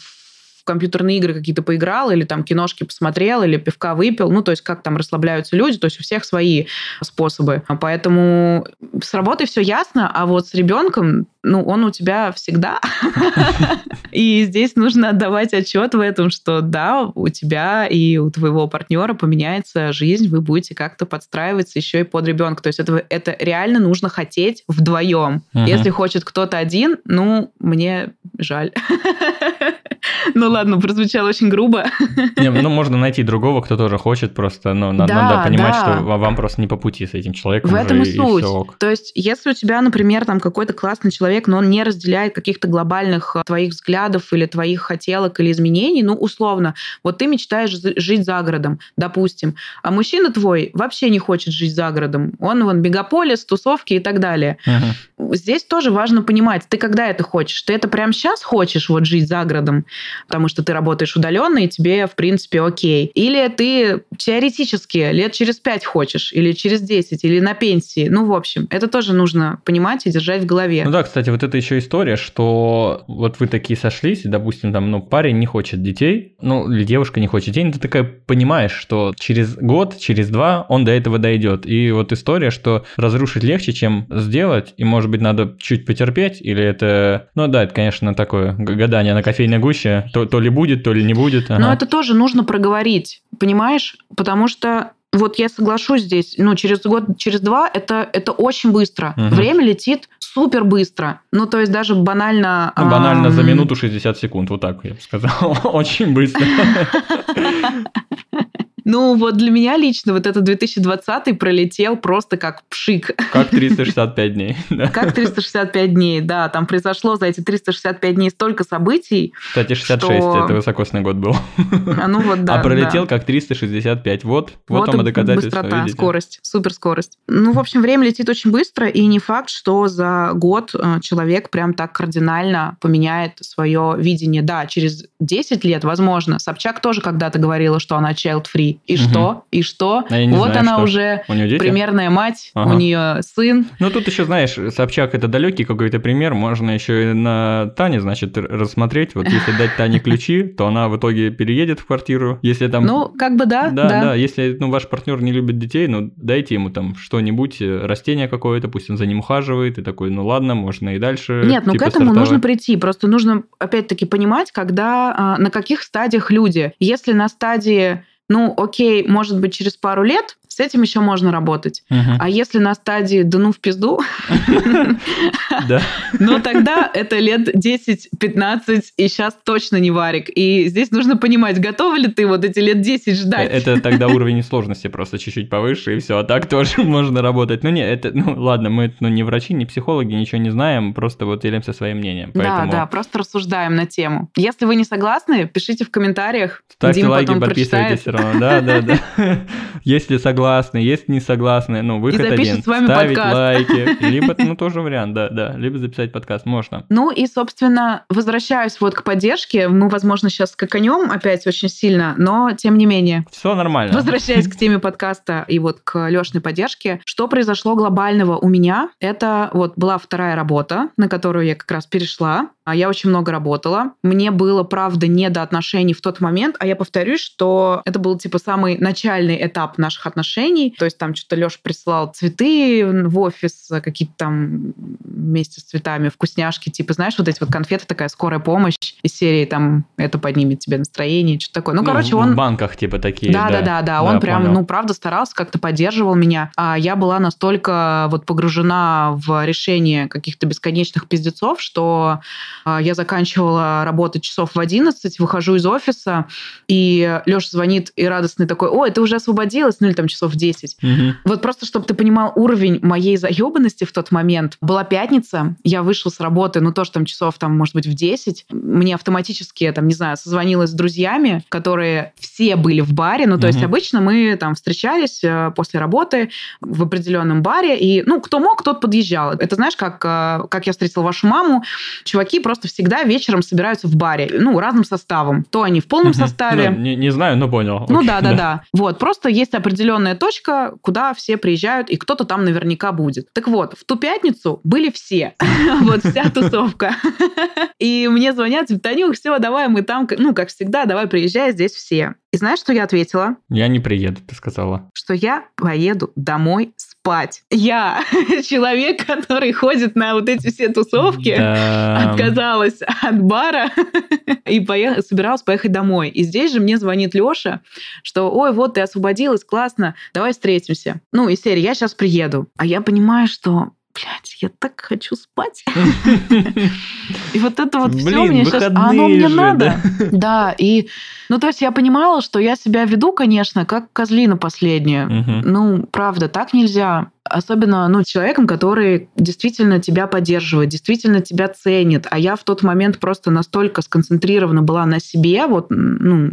в компьютерные игры какие-то поиграл, или там киношки посмотрел, или пивка выпил. Ну, то есть как там расслабляются люди, то есть у всех свои способы. Поэтому с работой все ясно, а вот с ребенком, ну, он у тебя всегда. [LAUGHS] И здесь нужно отдавать отчет в этом, что да, у тебя и у твоего партнера поменяется жизнь, вы будете как-то подстраиваться еще и под ребенка. То есть это, это реально нужно хотеть вдвоем. Если хочет кто-то один, ну, мне жаль. [LAUGHS] [LAUGHS] Ну ладно, прозвучало очень грубо. [LAUGHS] Не, ну, можно найти другого, кто тоже хочет, просто, ну, надо, Да, надо понимать, да. что ва- вам просто не по пути с этим человеком. В этом и и суть. То есть, если у тебя, например, там какой-то классный человек, но он не разделяет каких-то глобальных э, твоих взглядов или твоих хотелок или изменений, ну, условно, вот ты мечтаешь жить за городом, допустим, а мужчина твой вообще не хочет жить за городом. Он вон мегаполис, тусовки и так далее. Здесь тоже важно понимать, ты когда это хочешь? Ты это прямо сейчас хочешь вот жить за городом, потому что ты работаешь удаленно, и тебе, в принципе, окей. Или ты теоретически лет через пять хочешь, или через 10, или на пенсии. Ну, в общем, это тоже нужно понимать и держать в голове. Ну да, кстати, вот это еще история, что вот вы такие сошлись, допустим, там, ну, парень не хочет детей, ну, или девушка не хочет детей, ты такая понимаешь, что через год, через два он до этого дойдет. И вот история, что разрушить легче, чем сделать, и, может быть, надо чуть потерпеть, или это... Ну да, это, конечно, такое гадание на кофейной гуще, то, то ли будет, то ли не будет. Но ага. это тоже нужно проговорить, понимаешь? Потому что вот я соглашусь здесь, ну, через год, через два, это, это очень быстро. Мгм. Время летит супер быстро. Ну, то есть даже банально... Ну, банально за ам, минуту 60 секунд, вот так я бы сказал. [LAUGHS] Очень быстро. [LAUGHS] Ну, вот для меня лично вот этот 2020 пролетел просто как пшик. Как 365 дней. [LAUGHS] Как 365 дней, да. Там произошло за эти 365 дней столько событий. Кстати, 66, что... это высокосный год был. А ну вот, [LAUGHS] да. А пролетел да. как 365. Вот, вот, вот вам и доказательство. Быстрота, видите? скорость, суперскорость. Ну, в общем, время летит очень быстро, и не факт, что за год э, человек прям так кардинально поменяет свое видение. Да, через 10 лет, возможно. Собчак тоже когда-то говорила, что она child-free. И угу. что? И что? А вот знаю, она что. уже примерная мать, ага. у нее сын. Ну, тут еще, знаешь, Собчак это далекий какой-то пример. Можно еще и на Тане, значит, рассмотреть. Вот если дать Тане ключи, то она в итоге переедет в квартиру. Если там... Ну, как бы да. Да, да. да. Если ну, ваш партнер не любит детей, ну, дайте ему там что-нибудь, э, растение какое-то, пусть он за ним ухаживает, и такой, ну ладно, можно и дальше. Нет, ну типа, к этому стартовать. нужно прийти. Просто нужно, опять-таки, понимать, когда, а, на каких стадиях люди. Если на стадии ну, окей, может быть, через пару лет с этим еще можно работать. Угу. А если на стадии «да ну в пизду», [LAUGHS] [LAUGHS] ну тогда это лет 10-15, и сейчас точно не варик. И здесь нужно понимать, готова ли ты вот эти лет 10 ждать. Это тогда уровень сложности просто чуть-чуть повыше, и все. А так тоже [LAUGHS] можно работать. Ну нет, это, ну ладно, мы ну, не врачи, не психологи, ничего не знаем, просто вот делимся своим мнением. Да, да, просто рассуждаем на тему. Если вы не согласны, пишите в комментариях. Ставьте лайки, подписывайтесь все равно. Да, да, да. Если согласны, если не согласны, ну, выход один. с вами Ставить подкаст. лайки. [LAUGHS] Либо, ну, тоже вариант, да, да. Либо записать подкаст, можно. Ну и, собственно, возвращаюсь вот к поддержке. Мы, возможно, сейчас скаканем опять очень сильно, но тем не менее. Все нормально. Возвращаясь к теме подкаста и вот к Лешной поддержке, что произошло глобального у меня? Это вот была вторая работа, на которую я как раз перешла. А я очень много работала. Мне было, правда, не до отношений в тот момент, а я повторюсь, что это был типа самый начальный этап наших отношений. То есть там что-то Леша присылал цветы в офис, какие-то там вместе с цветами вкусняшки, типа, знаешь, вот эти вот конфеты, такая скорая помощь из серии там это поднимет тебе настроение, что-то такое. Ну, ну короче, он... В банках типа такие. Да, да, да, да. Он прям, ну, правда старался, как-то поддерживал меня. А я была настолько вот погружена в решение каких-то бесконечных пиздецов, что а, я заканчивала работать часов в 11, выхожу из офиса, и Леша звонит и радостный такой, ой, ты уже освободилась, ну или там часов в 10. Угу. Вот просто, чтобы ты понимал уровень моей заебанности в тот момент. Была пятница, я вышла с работы, ну тоже там часов, там, может быть, в 10. Мне автоматически, там, не знаю, созвонилась с друзьями, которые все были в баре. Ну, то угу. есть обычно мы там встречались э, после работы в определенном баре, и, ну, кто мог, тот подъезжал. Это знаешь, как, э, как я встретила вашу маму, чуваки просто всегда вечером собираются в баре, ну, разным составом. То они в полном угу. составе. Ну, не, не знаю, но понял. Ну, да, да, да, да. Вот, просто есть определенная точка, куда все приезжают, и кто-то там наверняка будет. Так вот, в ту пятницу были все. [LAUGHS] Вот вся тусовка. И мне звонят, типа, Танюх, все, давай, мы там, ну, как всегда, давай, приезжай, здесь все. И знаешь, что я ответила? Я не приеду, ты сказала. Что я поеду домой спать. Я [LAUGHS] человек, который ходит на вот эти все тусовки, да. отказалась от бара [LAUGHS] и поех... собиралась поехать домой. И здесь же мне звонит Лёша, что, ой, вот ты освободилась, классно, давай встретимся. Ну, и серия, я сейчас приеду. А я понимаю, что блядь, я так хочу спать. [LAUGHS] И вот это вот все мне сейчас... А оно мне надо? Да, и... Ну, то есть я понимала, что я себя веду, конечно, как козлина последняя. Ну, правда, так нельзя особенно ну, человеком, который действительно тебя поддерживает, действительно тебя ценит. А я в тот момент просто настолько сконцентрирована была на себе, вот, ну,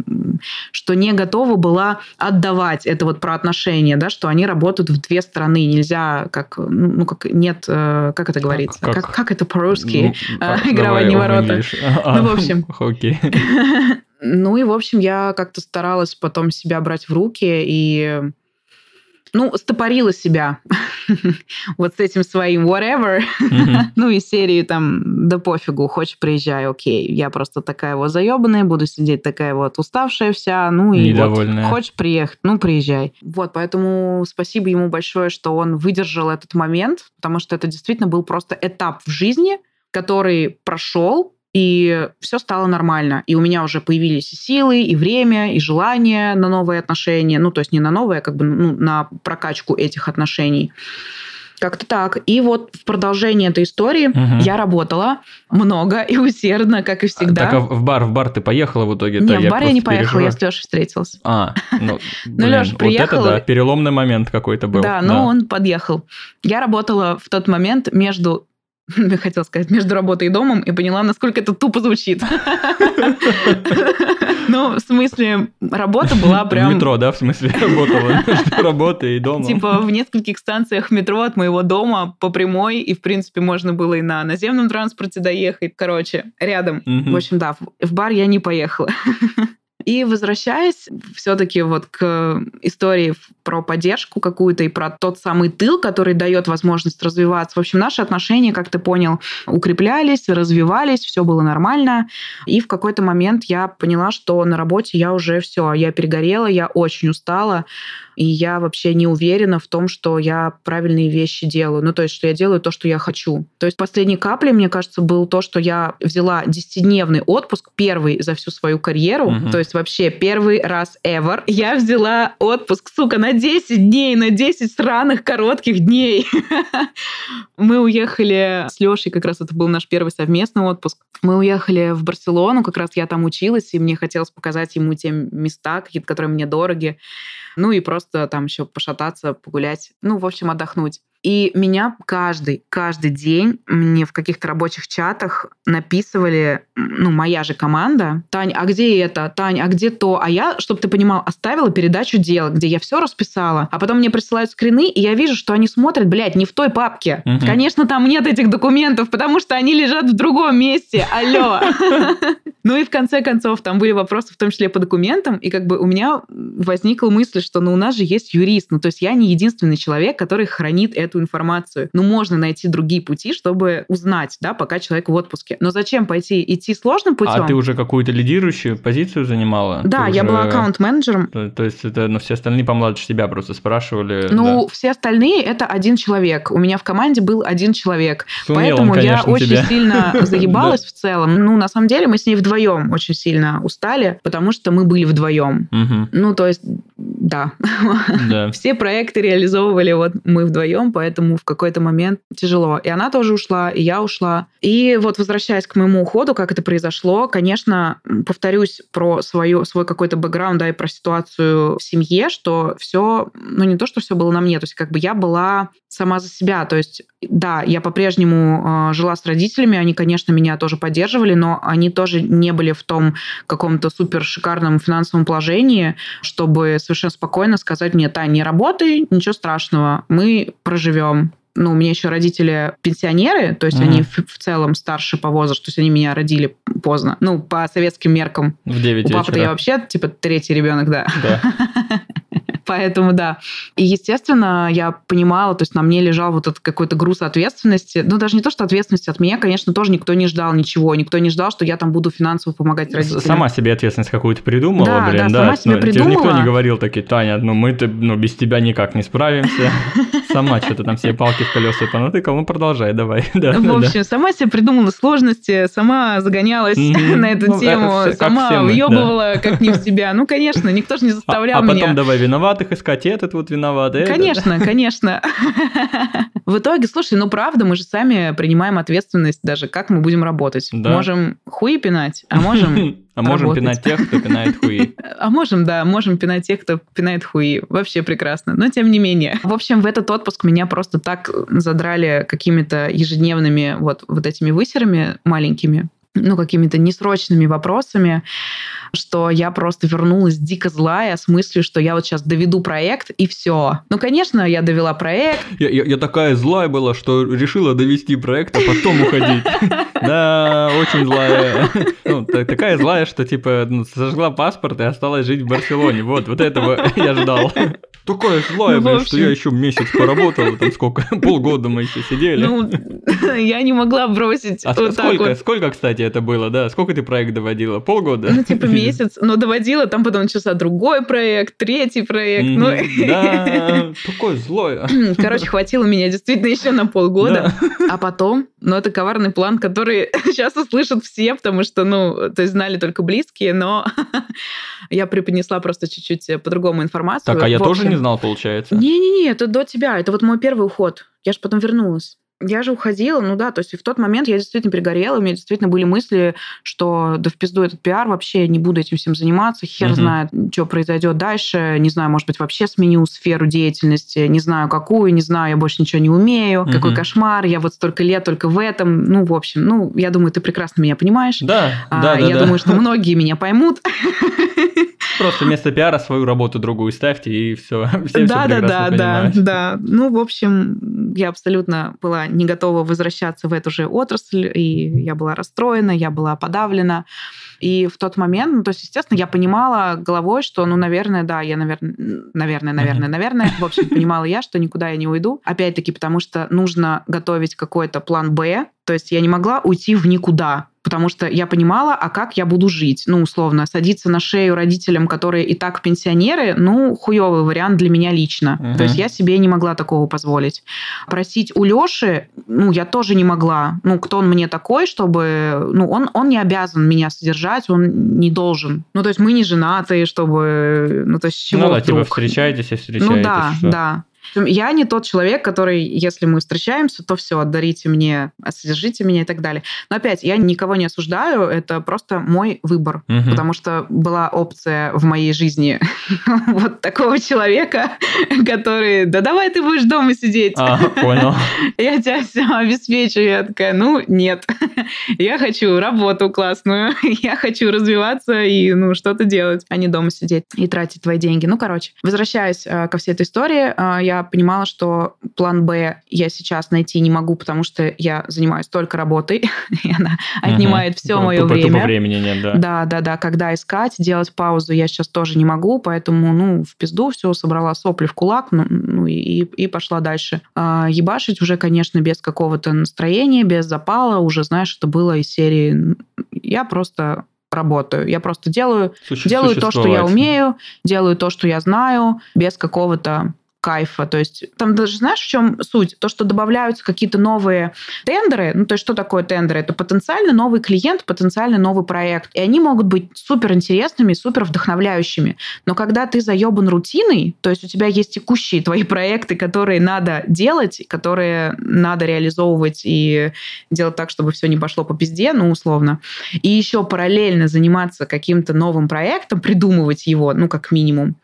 что не готова была отдавать это вот про отношения, да, что они работают в две стороны. Нельзя, как, ну, как нет, э, как это говорится? Как, как, как это по-русски? Ну, [LAUGHS] Игра в одни ворота. Ну, в общем. [LAUGHS] Окей. [LAUGHS] Ну и, в общем, я как-то старалась потом себя брать в руки и ну, стопорила себя [LAUGHS] вот с этим своим whatever. [LAUGHS] ну, и серии там, да пофигу, хочешь, приезжай, окей. Я просто такая вот заебанная, буду сидеть такая вот уставшая вся, ну и вот, хочешь приехать, ну, приезжай. Вот, поэтому спасибо ему большое, что он выдержал этот момент, потому что это действительно был просто этап в жизни, который прошел, и все стало нормально. И у меня уже появились и силы, и время, и желание на новые отношения. Ну, то есть не на новые, а как бы ну, на прокачку этих отношений. Как-то так. И вот в продолжении этой истории Мгм. я работала много и усердно, как и всегда. Так, а в бар, в бар ты поехала в итоге? Не, Да, в бар я не просто поехала, я переживаю. с Лешей встретилась. А, ну, [LAUGHS] Лёш вот приехал это да, переломный момент какой-то был. Да, но он подъехал. Я работала в тот момент между [LAUGHS] я хотела сказать, между работой и домом, и поняла, насколько это тупо звучит. [LAUGHS] Ну, в смысле, работа была В прям... метро, да, в смысле, работала [LAUGHS] между работой и домом. Типа в нескольких станциях метро от моего дома по прямой, и, в принципе, можно было и на наземном транспорте доехать. Короче, рядом. В общем, да, в бар я не поехала. И возвращаясь все-таки вот к истории про поддержку какую-то и про тот самый тыл, который дает возможность развиваться. В общем, наши отношения, как ты понял, укреплялись, развивались, все было нормально. И в какой-то момент я поняла, что на работе я уже все, я перегорела, я очень устала, и я вообще не уверена в том, что я правильные вещи делаю. Ну, то есть, что я делаю то, что я хочу. То есть, последней каплей, мне кажется, был то, что я взяла 10-дневный отпуск, первый за всю свою карьеру. Мгм. То есть, вообще, первый раз ever. Я взяла отпуск, сука, на 10 дней, на 10 странных коротких дней. [LAUGHS] Мы уехали с Лешей, как раз это был наш первый совместный отпуск. Мы уехали в Барселону, как раз я там училась, и мне хотелось показать ему те места, какие-то, которые мне дороги. Ну и просто там еще пошататься, погулять. Ну, в общем, отдохнуть. И меня каждый, каждый день мне в каких-то рабочих чатах написывали, ну, моя же команда, Тань, а где это? Тань, а где то? А я, чтобы ты понимал, оставила передачу дел, где я все расписала, а потом мне присылают скрины, и я вижу, что они смотрят, блядь, не в той папке. Мгм. Конечно, там нет этих документов, потому что они лежат в другом месте. Алло. [LAUGHS] Ну и в конце концов, там были вопросы, в том числе по документам, и как бы у меня возникла мысль, что ну у нас же есть юрист, ну то есть я не единственный человек, который хранит эту информацию. Ну можно найти другие пути, чтобы узнать, да, пока человек в отпуске. Но зачем пойти идти сложным путем? А ты уже какую-то лидирующую позицию занимала? Да, Ты я уже- была аккаунт-менеджером. То, то есть это, ну, все остальные помладше тебя просто спрашивали. Ну, все остальные это один человек. У меня в команде был один человек. да. Сумел он, Поэтому я конечно, очень тебя. сильно [LAUGHS] [LAUGHS] заебалась в целом. Ну, на самом деле, мы с ней вдвоем очень сильно устали, потому что мы были вдвоем. Ну, то есть, да. Да. [LAUGHS] Все проекты реализовывали вот мы вдвоем, поэтому в какой-то момент тяжело. И она тоже ушла, и я ушла. И вот возвращаясь к моему уходу, как это произошло, конечно, повторюсь про свою, свой какой-то бэкграунд, да, и про ситуацию в семье, что все, ну не то, что все было на мне, то есть как бы я была сама за себя, то есть да, я по-прежнему э, жила с родителями, они, конечно, меня тоже поддерживали, но они тоже не были в том каком-то супер шикарном финансовом положении, чтобы совершенно спокойно сказать мне, Тань, не работай, ничего страшного, мы проживем. Ну, у меня еще родители пенсионеры, то есть Мгм. они в, в целом старше по возрасту, то есть они меня родили поздно. Ну, по советским меркам. В 9 У папы-то я вообще, типа, третий ребенок, да. Да. [LAUGHS] [LAUGHS] Поэтому да. И, естественно, я понимала, то есть на мне лежал вот этот какой-то груз ответственности. Ну, даже не то, что ответственности от меня, конечно, тоже никто не ждал ничего. Никто не ждал, что я там буду финансово помогать родителям. Сама себе ответственность какую-то придумала, Да, блин, да, да. сама себе Ну, тебе же никто придумала. не говорил такие, Таня, ну мы-то ну, без тебя никак не справимся. [LAUGHS] Сама что-то там все палки в колеса понатыкал, ну продолжай, давай. [LAUGHS] Да, В да, да. общем, сама себе придумала сложности, сама загонялась Мгм. на эту Ну, тему, все- как сама мы, да. въебывала как не в себя. Ну, конечно, никто же не А, заставлял а потом меня. давай виноватых искать, этот вот виноват, этот. Конечно, [LAUGHS] конечно. В итоге, слушай, ну правда, мы же сами принимаем ответственность даже, как мы будем работать. Да. Можем хуи пинать, а можем... [LAUGHS] А можем работать. пинать тех, кто пинает хуи. А можем, да, можем пинать тех, кто пинает хуи. Вообще прекрасно. Но тем не менее. В общем, в этот отпуск меня просто так задрали какими-то ежедневными вот, вот этими высерами маленькими, ну, какими-то несрочными вопросами, что я просто вернулась дико злая с мыслью, что я вот сейчас доведу проект, и все. Ну, конечно, я довела проект, Я, я- я такая злая была, что решила довести проект, а потом уходить. [LAUGHS] Да, очень злая. Ну, та- такая злая, что типа ну, сожгла паспорт и осталась жить в Барселоне. Вот, вот этого я ждал. Такая злая, Ну, блин, что общем. я еще месяц поработал, там сколько, [LAUGHS] полгода мы еще сидели. ну, [LAUGHS] я не могла бросить а вот сколько, вот. сколько, кстати, это было, да? Сколько ты проект доводила? Полгода? Ну, типа [LAUGHS] месяц, но доводила, там потом начался другой проект, третий проект. Мгм, Ну, Да, такое злое. Короче, хватило меня действительно еще на полгода. А потом, ну, это коварный план, который [LAUGHS] сейчас услышат все, потому что, ну, то есть знали только близкие, но [LAUGHS] я преподнесла просто чуть-чуть по-другому информацию. Так, а я В тоже общем, не знал, получается. Не-не-не, это до тебя. Это вот мой первый уход. Я же потом вернулась. Я же уходила, ну да, то есть в тот момент я действительно перегорела, у меня действительно были мысли, что да в пизду этот пиар, вообще не буду этим всем заниматься, хер угу. знает, что произойдет дальше, не знаю, может быть, вообще сменю сферу деятельности, не знаю какую, не знаю, я больше ничего не умею, угу. какой кошмар, я вот столько лет только в этом, ну, в общем, ну, я думаю, ты прекрасно меня понимаешь. Да, а, да, да. Я да. думаю, что [LAUGHS] многие меня поймут. [LAUGHS] Просто вместо пиара свою работу другую ставьте, и [LAUGHS] все. все да, все да, да, да, понимают. да. Ну, в общем, я абсолютно была не готова возвращаться в эту же отрасль, и я была расстроена, я была подавлена. И в тот момент, ну, то есть, естественно, я понимала головой, что, ну, наверное, да, я, наверное, наверное, наверное, наверное, в общем, понимала я, что никуда я не уйду. Опять-таки, потому что нужно готовить какой-то план «Б», то есть я не могла уйти в никуда, потому что я понимала, а как я буду жить. Ну, условно, садиться на шею родителям, которые и так пенсионеры, ну, хуёвый вариант для меня лично. Мгм. То есть я себе не могла такого позволить. Просить у Лёши, ну, я тоже не могла. Ну, кто он мне такой, чтобы... Ну, он, он не обязан меня содержать, он не должен. Ну, то есть мы не женатые, чтобы... Ну, то есть с чего Ну да, типа вдруг? встречаетесь и встречаетесь. Ну да, что? да. Я не тот человек, который, если мы встречаемся, то все, отдарите мне, содержите меня и так далее. Но опять, я никого не осуждаю, это просто мой выбор. Мгм. Потому что была опция в моей жизни [LAUGHS] вот такого человека, [LAUGHS] который, да давай ты будешь дома сидеть, А, понял. [LAUGHS] я тебя все обеспечу. Я такая, ну, нет. Я хочу работу классную, я хочу развиваться и, ну, что-то делать, а не дома сидеть и тратить твои деньги. Ну, короче, возвращаясь э, ко всей этой истории, э, я понимала, что план Б я сейчас найти не могу, потому что я занимаюсь только работой, [LAUGHS] и она отнимает все мое время. времени нет, да. Да, да, да. Когда искать, делать паузу я сейчас тоже не могу, поэтому, ну, в пизду все, собрала сопли в кулак, ну, ну и, и пошла дальше. А, ебашить уже, конечно, без какого-то настроения, без запала, уже, знаешь, это было из серии «я просто работаю, я просто делаю, Суще- делаю то, что я умею, делаю то, что я знаю, без какого-то кайфа. То есть там даже знаешь, в чем суть? То, что добавляются какие-то новые тендеры. Ну, то есть что такое тендеры? Это потенциально новый клиент, потенциально новый проект. И они могут быть супер интересными, супер вдохновляющими. Но когда ты заебан рутиной, то есть у тебя есть текущие твои [LAUGHS] проекты, которые надо делать, которые надо реализовывать и делать так, чтобы все не пошло по пизде, ну, условно. И еще параллельно заниматься каким-то новым проектом, придумывать его, ну, как минимум.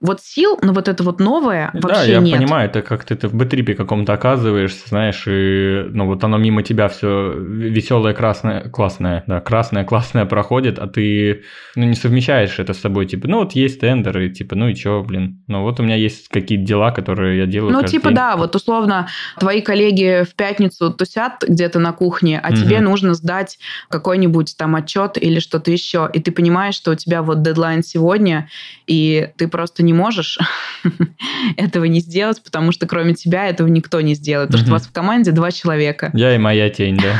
Вот сил на вот это вот новое Да, я нет. понимаю, это как ты, ты в бэтрипе каком-то оказываешься, знаешь, и ну вот оно мимо тебя все веселое, красное, классное, да, красное, [LAUGHS] классное проходит, а ты ну, не совмещаешь это с собой, типа, ну вот есть тендеры, типа, ну и чё, блин, ну вот у меня есть какие-то дела, которые я делаю Ну, типа, день. да, вот условно, твои коллеги в пятницу тусят где-то на кухне, а Мгм. тебе нужно сдать какой-нибудь там отчет или что-то еще, и ты понимаешь, что у тебя вот дедлайн сегодня, и ты просто не можешь [LAUGHS] этого не сделать, потому что кроме тебя этого никто не сделает, потому что у вас в команде два человека. Я и моя тень, да.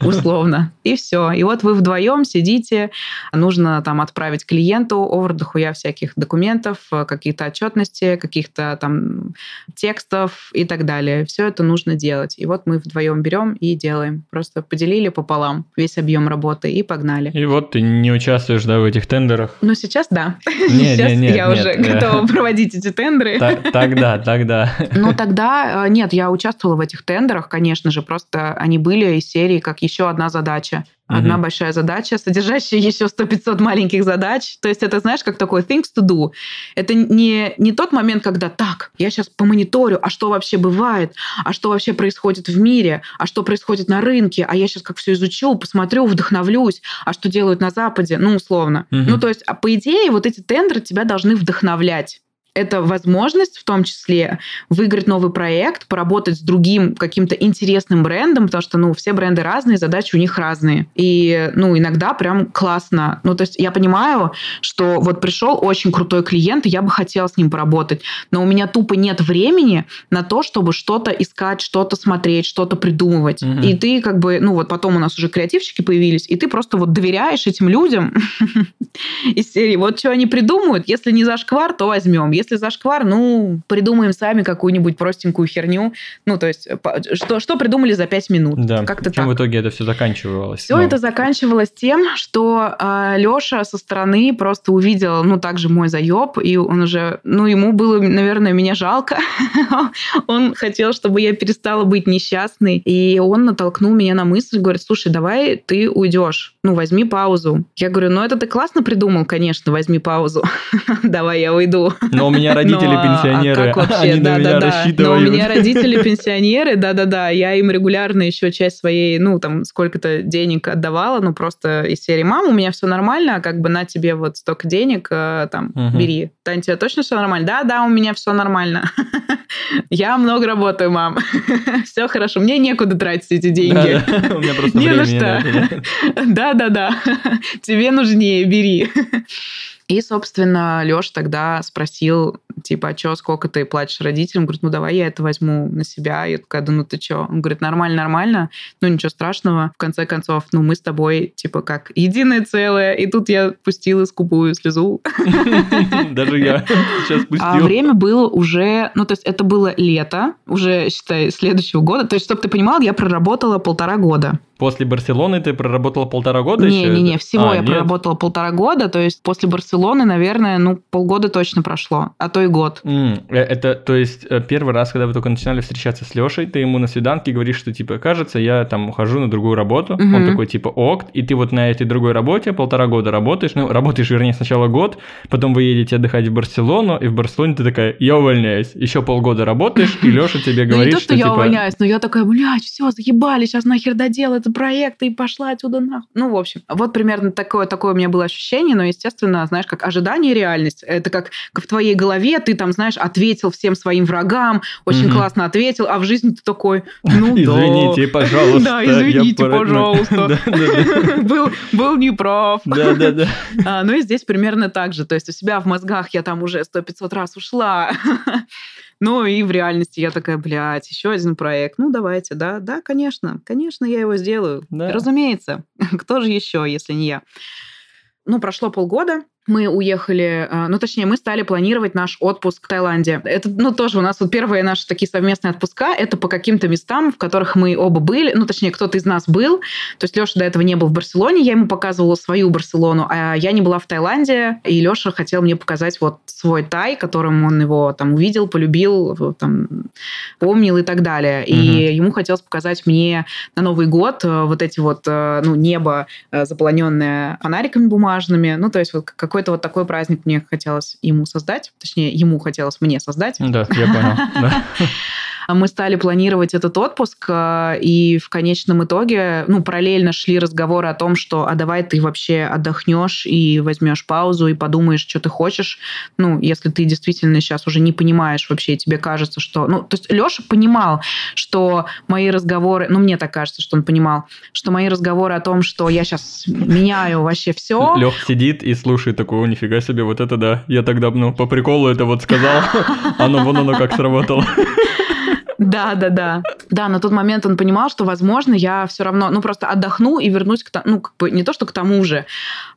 [LAUGHS] условно. И все. И вот вы вдвоем сидите, нужно там отправить клиенту овер дохуя всяких документов, э, какие-то отчетности, каких-то там текстов и так далее. Все это нужно делать. И вот мы вдвоем берем и делаем. Просто поделили пополам весь объем работы и погнали. И вот ты не участвуешь, да, в этих тендерах. Но сейчас да. Не, [LAUGHS] сейчас не, нет, я нет, уже э. готова проводить эти тендеры. Тогда, тогда. Ну, тогда э, нет, я участвовала в этих тендерах, конечно же, просто они были из серии как еще одна задача. Одна Мгм. большая задача, содержащая еще 100-500 маленьких задач. То есть это, знаешь, как такой things to do. Это не, не тот момент, когда так, я сейчас помониторю, а что вообще бывает, а что вообще происходит в мире, а что происходит на рынке, а я сейчас как все изучу, посмотрю, вдохновлюсь, а что делают на Западе, ну, условно. Мгм. Ну, то есть, а по идее, вот эти тендеры тебя должны вдохновлять это возможность в том числе выиграть новый проект, поработать с другим каким-то интересным брендом, потому что, ну, все бренды разные, задачи у них разные. И, ну, иногда прям классно. Ну, то есть я понимаю, что вот пришел очень крутой клиент, и я бы хотела с ним поработать, но у меня тупо нет времени на то, чтобы что-то искать, что-то смотреть, что-то придумывать. Мгм. И ты как бы, ну, вот потом у нас уже креативщики появились, и ты просто вот доверяешь этим людям [LAUGHS] из серии, вот что они придумают, если не зашквар, то возьмем, если зашквар, ну, придумаем сами какую-нибудь простенькую херню. Ну, то есть, что, что придумали за пять минут. Да. Как-то Чем так. в итоге это все заканчивалось? Все но... это заканчивалось тем, что э, Леша со стороны просто увидел, ну, также мой заеб, и он уже, ну, ему было, наверное, меня жалко. [LAUGHS] он хотел, чтобы я перестала быть несчастной, и он натолкнул меня на мысль, говорит, слушай, давай ты уйдешь, ну, возьми паузу. Я говорю, ну, это ты классно придумал, конечно, возьми паузу. [LAUGHS] давай я уйду. Но меня родители пенсионеры, а вообще? они на меня рассчитывают. Но у меня родители пенсионеры, да-да-да, я им регулярно еще часть своей, ну, там, сколько-то денег отдавала, ну, просто из серии «Мам, у меня все нормально, как бы на тебе вот столько денег, э, там, бери». Тань, тебе точно все нормально? Да-да, у меня все нормально. [LAUGHS] Я много работаю, мам. [LAUGHS] Все хорошо. Мне некуда тратить эти деньги. [LAUGHS] У меня просто Не на что. Да-да-да. Тебе нужнее, бери. И, собственно, Лёш тогда спросил, типа, а что, сколько ты платишь родителям? Говорит, ну давай я это возьму на себя. Я такая, да ну ты что? Он говорит, нормально, нормально, ну ничего страшного. В конце концов, ну мы с тобой, типа, как единое целое. И тут я пустила скупую слезу. [LAUGHS] Даже я сейчас а пустил. А время было уже, ну то есть это было лето, уже, считай, следующего года. То есть, чтобы ты понимал, я проработала полтора года. После Барселоны ты проработала полтора года не, еще? Не-не-не, всего а, я нет? проработала полтора года, то есть после Барселоны, наверное, ну, полгода точно прошло, а то и год. Mm, это, то есть, э, первый раз, когда вы только начинали встречаться с Лешей, ты ему на свиданке говоришь, что, типа, кажется, я там ухожу на другую работу, mm-hmm. он такой, типа, ок, и ты вот на этой другой работе полтора года работаешь, ну, работаешь, вернее, сначала год, потом вы едете отдыхать в Барселону, и в Барселоне ты такая, я увольняюсь, еще полгода работаешь, и Леша тебе [LAUGHS] говорит, что, Ну, то, что я увольняюсь, но я такая, блядь, все, заебали, сейчас нахер доделал этот проект, и пошла отсюда нахуй. Ну, в общем, вот примерно такое, такое у меня было ощущение, но, естественно, знаешь, как ожидание и реальность. Это как в твоей голове ты там, знаешь, ответил всем своим врагам, очень угу. классно ответил, а в жизни ты такой, ну [LAUGHS] Извините, пожалуйста. Да, извините, пожалуйста. [LAUGHS] [LAUGHS] Был неправ. Да, да, да. А, ну и здесь примерно так же. То есть у себя в мозгах я там уже сто пятьсот раз ушла. Ну и в реальности я такая, блядь, еще один проект. Ну давайте, да, да, конечно, конечно, я его сделаю. Да. Разумеется. [LAUGHS] Кто же еще, если не я? Ну, прошло полгода, мы уехали, а, ну, точнее, мы стали планировать наш отпуск в Таиланде. Это, ну, тоже у нас вот первые наши такие совместные отпуска, это по каким-то местам, в которых мы оба были, ну, точнее, кто-то из нас был. То есть Леша до этого не был в Барселоне, я ему показывала свою Барселону, а я не была в Таиланде, и Леша хотел мне показать вот свой Тай, которым он его там увидел, полюбил, там, помнил и так далее. И угу. ему хотелось показать мне на Новый год э, вот эти вот, э, ну, небо, э, заполоненное фонариками бумажными, ну, то есть вот какой какой-то вот такой праздник мне хотелось ему создать, точнее, ему хотелось мне создать. Да, я понял. [LAUGHS] мы стали планировать этот отпуск, э, и в конечном итоге, ну, параллельно шли разговоры о том, что, а давай ты вообще отдохнешь и возьмешь паузу и подумаешь, что ты хочешь. Ну, если ты действительно сейчас уже не понимаешь вообще, тебе кажется, что... Ну, то есть Леша понимал, что мои разговоры... Ну, мне так кажется, что он понимал, что мои разговоры о том, что я сейчас меняю вообще все... Лех сидит и слушает такого, нифига себе, вот это да. Я тогда, ну, по приколу это вот сказал, [LAUGHS] оно вон оно как сработало. [LAUGHS] Да, да, да. Да, на тот момент он понимал, что, возможно, я все равно, ну, просто отдохну и вернусь к тому, ну, как бы не то, что к тому же,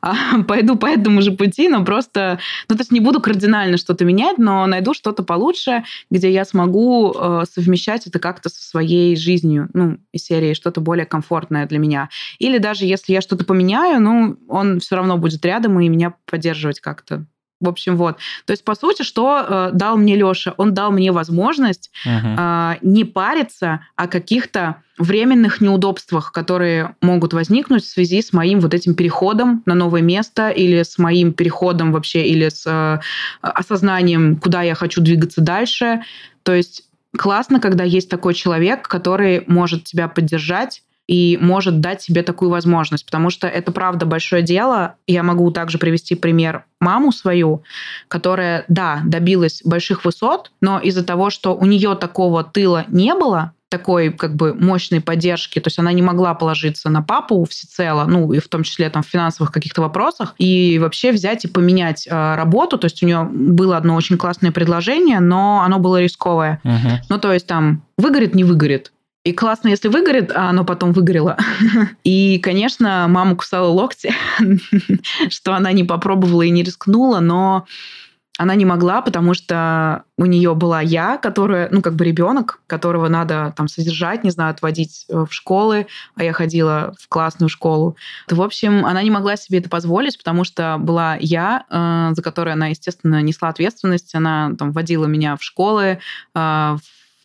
а [LAUGHS] пойду по этому же пути, но просто, ну, то есть не буду кардинально что-то менять, но найду что-то получше, где я смогу э, совмещать это как-то со своей жизнью, ну, из серии что-то более комфортное для меня. Или даже если я что-то поменяю, ну, он все равно будет рядом и меня поддерживать как-то. В общем, вот. То есть, по сути, что э, дал мне Леша? Он дал мне возможность uh-huh. э, не париться о каких-то временных неудобствах, которые могут возникнуть в связи с моим вот этим переходом на новое место или с моим переходом вообще, или с э, осознанием, куда я хочу двигаться дальше. То есть классно, когда есть такой человек, который может тебя поддержать, и может дать себе такую возможность, потому что это правда большое дело. Я могу также привести пример маму свою, которая, да, добилась больших высот, но из-за того, что у нее такого тыла не было, такой как бы мощной поддержки, то есть она не могла положиться на папу всецело, ну и в том числе там в финансовых каких-то вопросах, и вообще взять и поменять э, работу, то есть у нее было одно очень классное предложение, но оно было рисковое. Uh-huh. Ну то есть там выгорит, не выгорит. И классно, если выгорит, а оно потом выгорело. [LAUGHS] И, конечно, мама кусала локти, [LAUGHS] что она не попробовала и не рискнула, но она не могла, потому что у нее была я, которая, ну, как бы ребенок, которого надо там содержать, не знаю, отводить э, в школы, а я ходила в классную школу. В общем, она не могла себе это позволить, потому что была я, э, за которой она, естественно, несла ответственность. Она там водила меня в школы, э, в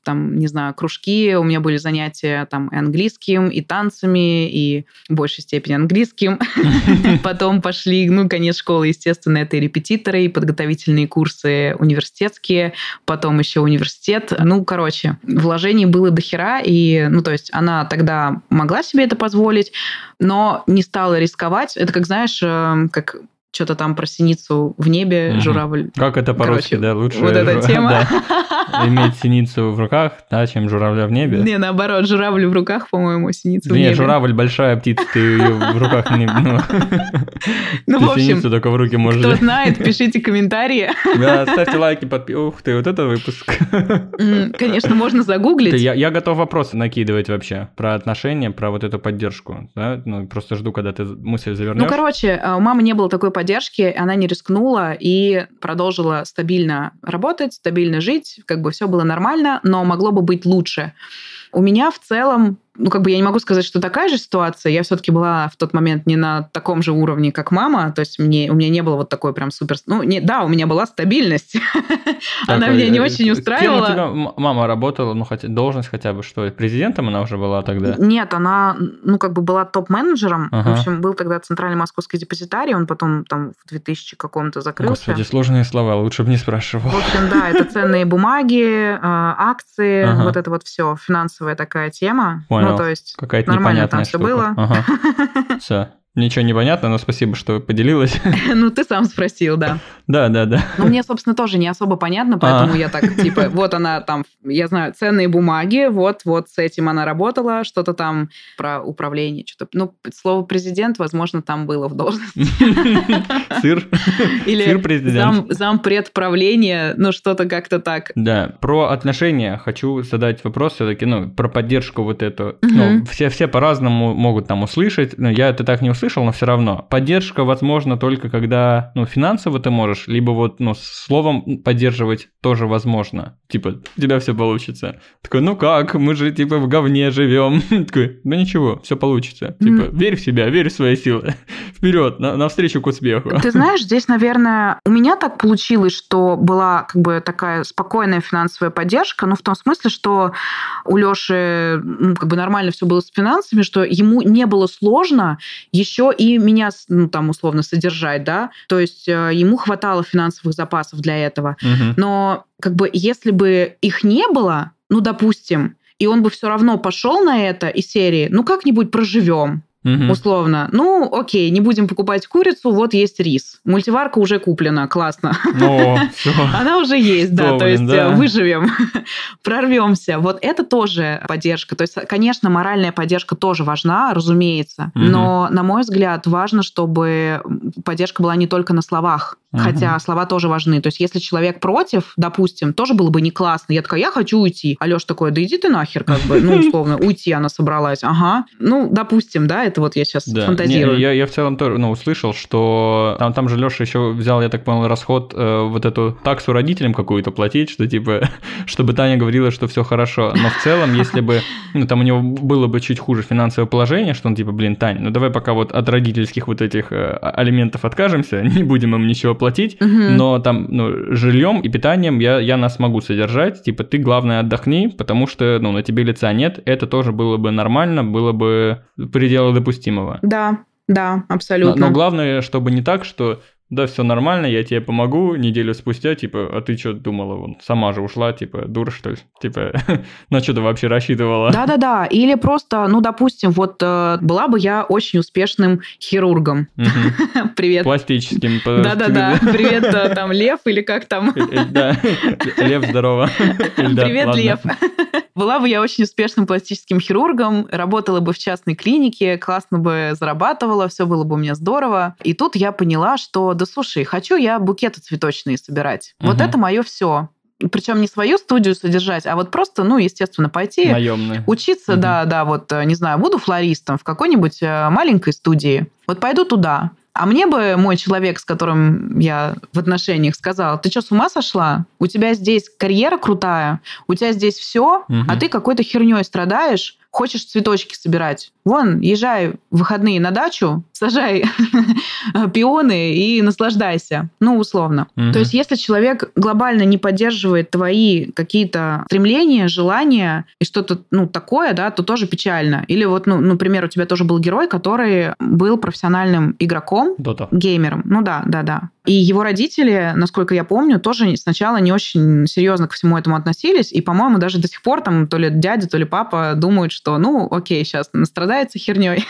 там, не знаю, кружки, у меня были занятия там и английским, и танцами, и в большей степени английским. [LAUGHS] Потом пошли, ну, конец школы, естественно, это и репетиторы, и подготовительные курсы университетские, потом еще университет. Ну, короче, вложений было до хера, и, ну, то есть она тогда могла себе это позволить, но не стала рисковать. Это как, знаешь, э, как что-то там про синицу в небе, угу. журавль. Как это по-русски, да? Лучше вот эта жу... тема. [LAUGHS] да. [LAUGHS] Иметь синицу в руках, да, чем журавля в небе. Не, наоборот, журавль в руках, по-моему, синица да в небе. Нет, журавль большая птица, ты ее в руках не... Ну, [LAUGHS] ну в общем, синицу только в руки можешь. Кто знает, пишите комментарии. [LAUGHS] Да, ставьте лайки, подпи... Ух ты, вот это выпуск. Конечно, можно загуглить. Я, я готов вопросы накидывать вообще про отношения, про вот эту поддержку. Да? Ну, просто жду, когда ты мысль завернешь. Ну, короче, у мамы не было такой поддержки, она не рискнула и продолжила стабильно работать, стабильно жить, как бы все было нормально, но могло бы быть лучше. У меня в целом ну, как бы я не могу сказать, что такая же ситуация. Я все-таки была в тот момент не на таком же уровне, как мама. То есть мне, у меня не было вот такой прям супер... Ну, не, да, у меня была стабильность. Она меня не очень устраивала. Кем у тебя мама работала? Ну, хотя должность хотя бы что? Президентом она уже была тогда? Нет, она, ну, как бы была топ-менеджером. В общем, был тогда Центральный Московский депозитарий. Он потом там в 2000 каком-то закрылся. Господи, сложные слова. Лучше бы не спрашивал. В общем, да, это ценные бумаги, а, акции, вот это вот все. Финансовая такая тема. Понял. Ну, то есть Какая-то нормально там все было. Ага. [LAUGHS] Все. Ничего не понятно, но спасибо, что поделилась. [LAUGHS] [LAUGHS] Ну, ты сам спросил, да. Да, да, да. Ну, мне, собственно, тоже не особо понятно, поэтому а. я так, типа, [LAUGHS] вот она там, я знаю, ценные бумаги, вот, вот с этим она работала, что-то там про управление, что-то, ну, слово президент, возможно, там было в должности. Сыр. Или президент. Зам, правления, ну, что-то как-то так. Да, про отношения хочу задать вопрос все-таки, ну, про поддержку вот эту. Ну, все, все по-разному могут там услышать, но я это так не услышал, слышал, но все равно. Поддержка возможно только когда, ну, финансово ты можешь, либо вот, ну, словом поддерживать тоже возможно. Типа, у тебя все получится. Такой, ну как, мы же, типа, в говне живем. [LAUGHS] Такой, ну ничего, все получится. Типа, верь в себя, верь в свои силы. [LAUGHS] Вперед, на, навстречу к успеху. Ты знаешь, здесь, наверное, у меня так получилось, что была как бы такая спокойная финансовая поддержка, ну, в том смысле, что у Лёши, ну, как бы нормально все было с финансами, что ему не было сложно еще еще и меня, ну, там, условно, содержать, да, то есть э, ему хватало финансовых запасов для этого. Угу. Но, как бы, если бы их не было, ну, допустим, и он бы все равно пошел на это из серии, ну, как-нибудь проживем угу. условно. Ну, окей, не будем покупать курицу, вот есть рис. Мультиварка уже куплена, классно. О, [LAUGHS] Она уже есть, да, то есть э, выживем, [LAUGHS] прорвемся. Вот это тоже поддержка. То есть, конечно, моральная поддержка тоже важна, разумеется, но, на мой взгляд, важно, чтобы поддержка была не только на словах, Хотя слова тоже важны. То есть, если человек против, допустим, тоже было бы не классно. Я такая, я хочу уйти. А Леша такой, да иди ты нахер, как бы, ну, [LAUGHS] условно, уйти она собралась. Ага. Ну, допустим, да, это вот я сейчас да. фантазирую. Не, я, я в целом тоже, ну, услышал, что там, там же Леша еще взял, я так понял, расход э, вот эту таксу родителям какую-то платить, что типа, [LAUGHS] чтобы Таня говорила, что все хорошо. Но в целом, если бы, ну, там у него было бы чуть хуже финансовое положение, что он типа, блин, Таня, ну давай пока вот от родительских вот этих э, алиментов откажемся, [LAUGHS] не будем им ничего платить платить, угу. но там ну, жильем и питанием я, я нас могу содержать. Типа, ты, главное, отдохни, потому что ну, на тебе лица нет. Это тоже было бы нормально, было бы пределы допустимого. Да, да, абсолютно. Но, но главное, чтобы не так, что да, все нормально, я тебе помогу, неделю спустя, типа, а ты что думала, вон, сама же ушла, типа, дура, что ли? [LAUGHS] Типа, [LAUGHS] на что ты вообще рассчитывала? Да-да-да, или просто, ну, допустим, вот э, была бы я очень успешным хирургом. [LAUGHS] Привет. Пластическим. Да-да-да, привет, э, там, Лев или как там? Э, да, Лев, здорово. Привет, Лев. Была бы я очень успешным пластическим хирургом, работала бы в частной клинике, классно бы зарабатывала, все было бы у меня здорово. И тут я поняла, что, да слушай, хочу я букеты цветочные собирать. Угу. Вот это мое все причем не свою студию содержать, а вот просто, ну, естественно, пойти Наемные. учиться, угу. да, да, вот, не знаю, буду флористом в какой-нибудь э, маленькой студии. Вот пойду туда, А мне бы мой человек, с которым я в отношениях, сказал, ты что, с ума сошла? У тебя здесь карьера крутая, у тебя здесь все, угу. а ты какой-то херней страдаешь, хочешь цветочки собирать. Вон, езжай в выходные на дачу, сажай [LAUGHS] пионы и наслаждайся. Ну, условно. Угу. То есть, если человек глобально не поддерживает твои какие-то стремления, желания и что-то, ну, такое, да, то тоже печально. Или вот, ну, например, у тебя тоже был герой, который был профессиональным игроком, Дота. геймером. Ну да, да, да. И его родители, насколько я помню, тоже сначала не очень серьезно ко всему этому относились. И, по-моему, даже до сих пор там то ли дядя, то ли папа думают, что, ну, окей, сейчас настрадается херней,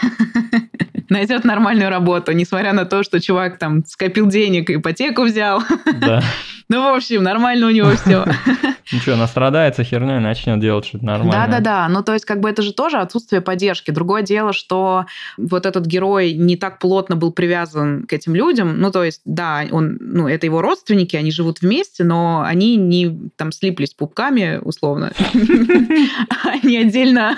[LAUGHS] найдет нормальную работу, несмотря на то, что чувак там скопил денег, ипотеку взял. Да. [LAUGHS] Ну, в общем, нормально у него все. [LAUGHS] Что, настрадается херней, начнет делать что-то нормальное. Да-да-да, ну то есть как бы это же тоже отсутствие поддержки. Другое дело, что вот этот герой не так плотно был привязан к этим людям. Ну то есть, да, он, ну это его родственники, они живут вместе, но они не там слиплись пупками, условно. Они отдельно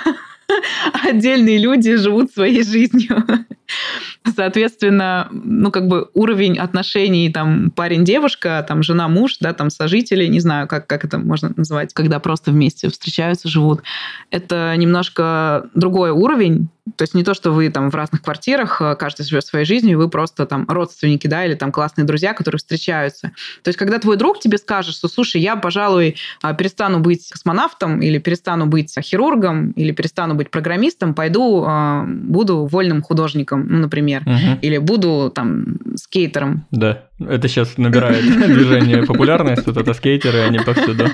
отдельные люди живут своей жизнью. [LAUGHS] Соответственно, ну, как бы уровень отношений там парень-девушка, там жена-муж, да, там сожители, не знаю, как, как это можно назвать, когда просто вместе встречаются, живут. Это немножко другой уровень, то есть не то, что вы там в разных квартирах, э, каждый живет своей жизнью, и вы просто там родственники, да, или там классные друзья, которые встречаются. То есть когда твой друг тебе скажет, что, слушай, я, пожалуй, а, перестану быть космонавтом, или перестану быть хирургом, или перестану быть программистом, пойду а, буду вольным художником, ну, например, угу. или буду там скейтером. Да. Это сейчас набирает [LAUGHS] движение популярность, вот это скейтеры, они повсюду.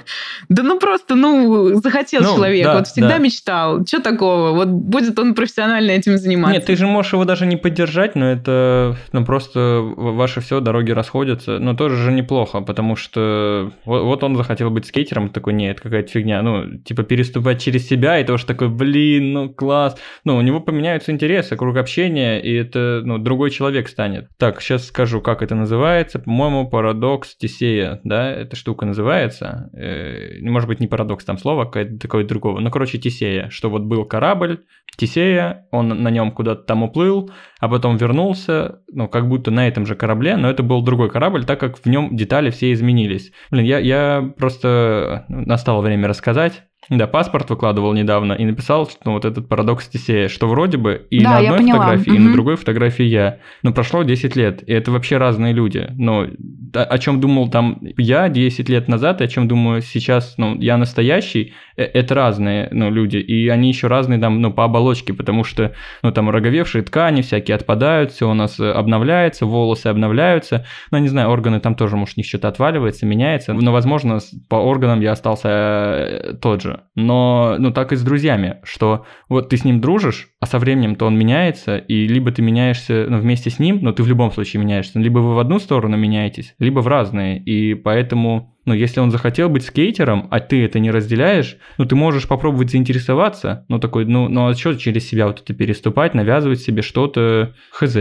Да ну просто, ну, захотел ну, человек, да, вот всегда да. мечтал, что такого, вот будет он профессионально этим заниматься. Нет, ты же можешь его даже не поддержать, но это, ну, просто ваши все дороги расходятся, но тоже же неплохо, потому что вот, вот он захотел быть скейтером, такой, нет, какая-то фигня, ну, типа переступать через себя, и тоже такой, блин, ну, класс, ну, у него поменяются интересы, круг общения, и это, ну, другой человек станет. Так, сейчас скажу, как это называется, называется, по-моему, парадокс Тесея, да, эта штука называется. Э, может быть, не парадокс, там слово какое-то другого. Ну, короче, Тесея, что вот был корабль, Тесея, он на нем куда-то там уплыл, а потом вернулся, ну, как будто на этом же корабле, но это был другой корабль, так как в нем детали все изменились. Блин, я, я просто настало время рассказать. Да, паспорт выкладывал недавно и написал, что вот этот парадокс Тесея, что вроде бы и да, на одной фотографии, угу. и на другой фотографии я. Но прошло 10 лет, и это вообще разные люди. Но о чем думал там я 10 лет назад, и о чем думаю сейчас, ну, я настоящий, э, это разные, ну, люди. И они еще разные там, ну, по оболочке, потому что, ну, там роговевшие ткани всякие отпадают, все у нас обновляется, волосы обновляются. Ну, не знаю, органы там тоже, может, у них что-то отваливается, меняется. Но, возможно, по органам я остался э, тот же. Но, ну, так и с друзьями, что вот ты с ним дружишь, а со временем то он меняется, и либо ты меняешься ну, вместе с ним, но ты в любом случае меняешься, либо вы в одну сторону меняетесь, либо в разные. И поэтому, ну, если он захотел быть скейтером, а ты это не разделяешь, ну, ты можешь попробовать заинтересоваться, ну, такой, ну, ну, а что через себя вот это переступать, навязывать себе что-то, хз.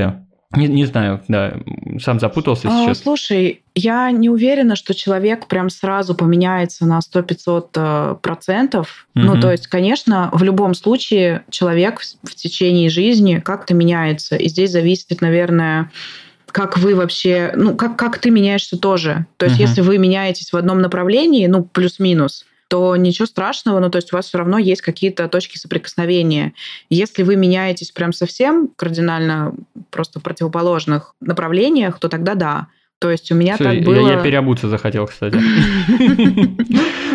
Не, не знаю, да, сам запутался а, сейчас. Слушай, я не уверена, что человек прям сразу поменяется на 100-500 э, процентов. Mm-hmm. Ну, то есть, конечно, в любом случае человек в течение жизни как-то меняется. И здесь зависит, наверное, как вы вообще, ну, как, как ты меняешься тоже. То есть, uh-huh. если вы меняетесь в одном направлении, ну, плюс-минус, то ничего страшного, ну, то есть у вас все равно есть какие-то точки соприкосновения. Если вы меняетесь прям совсем кардинально просто в противоположных направлениях, то тогда да. То есть у меня Все, так было... Я, я переобуться захотел, кстати. [LAUGHS]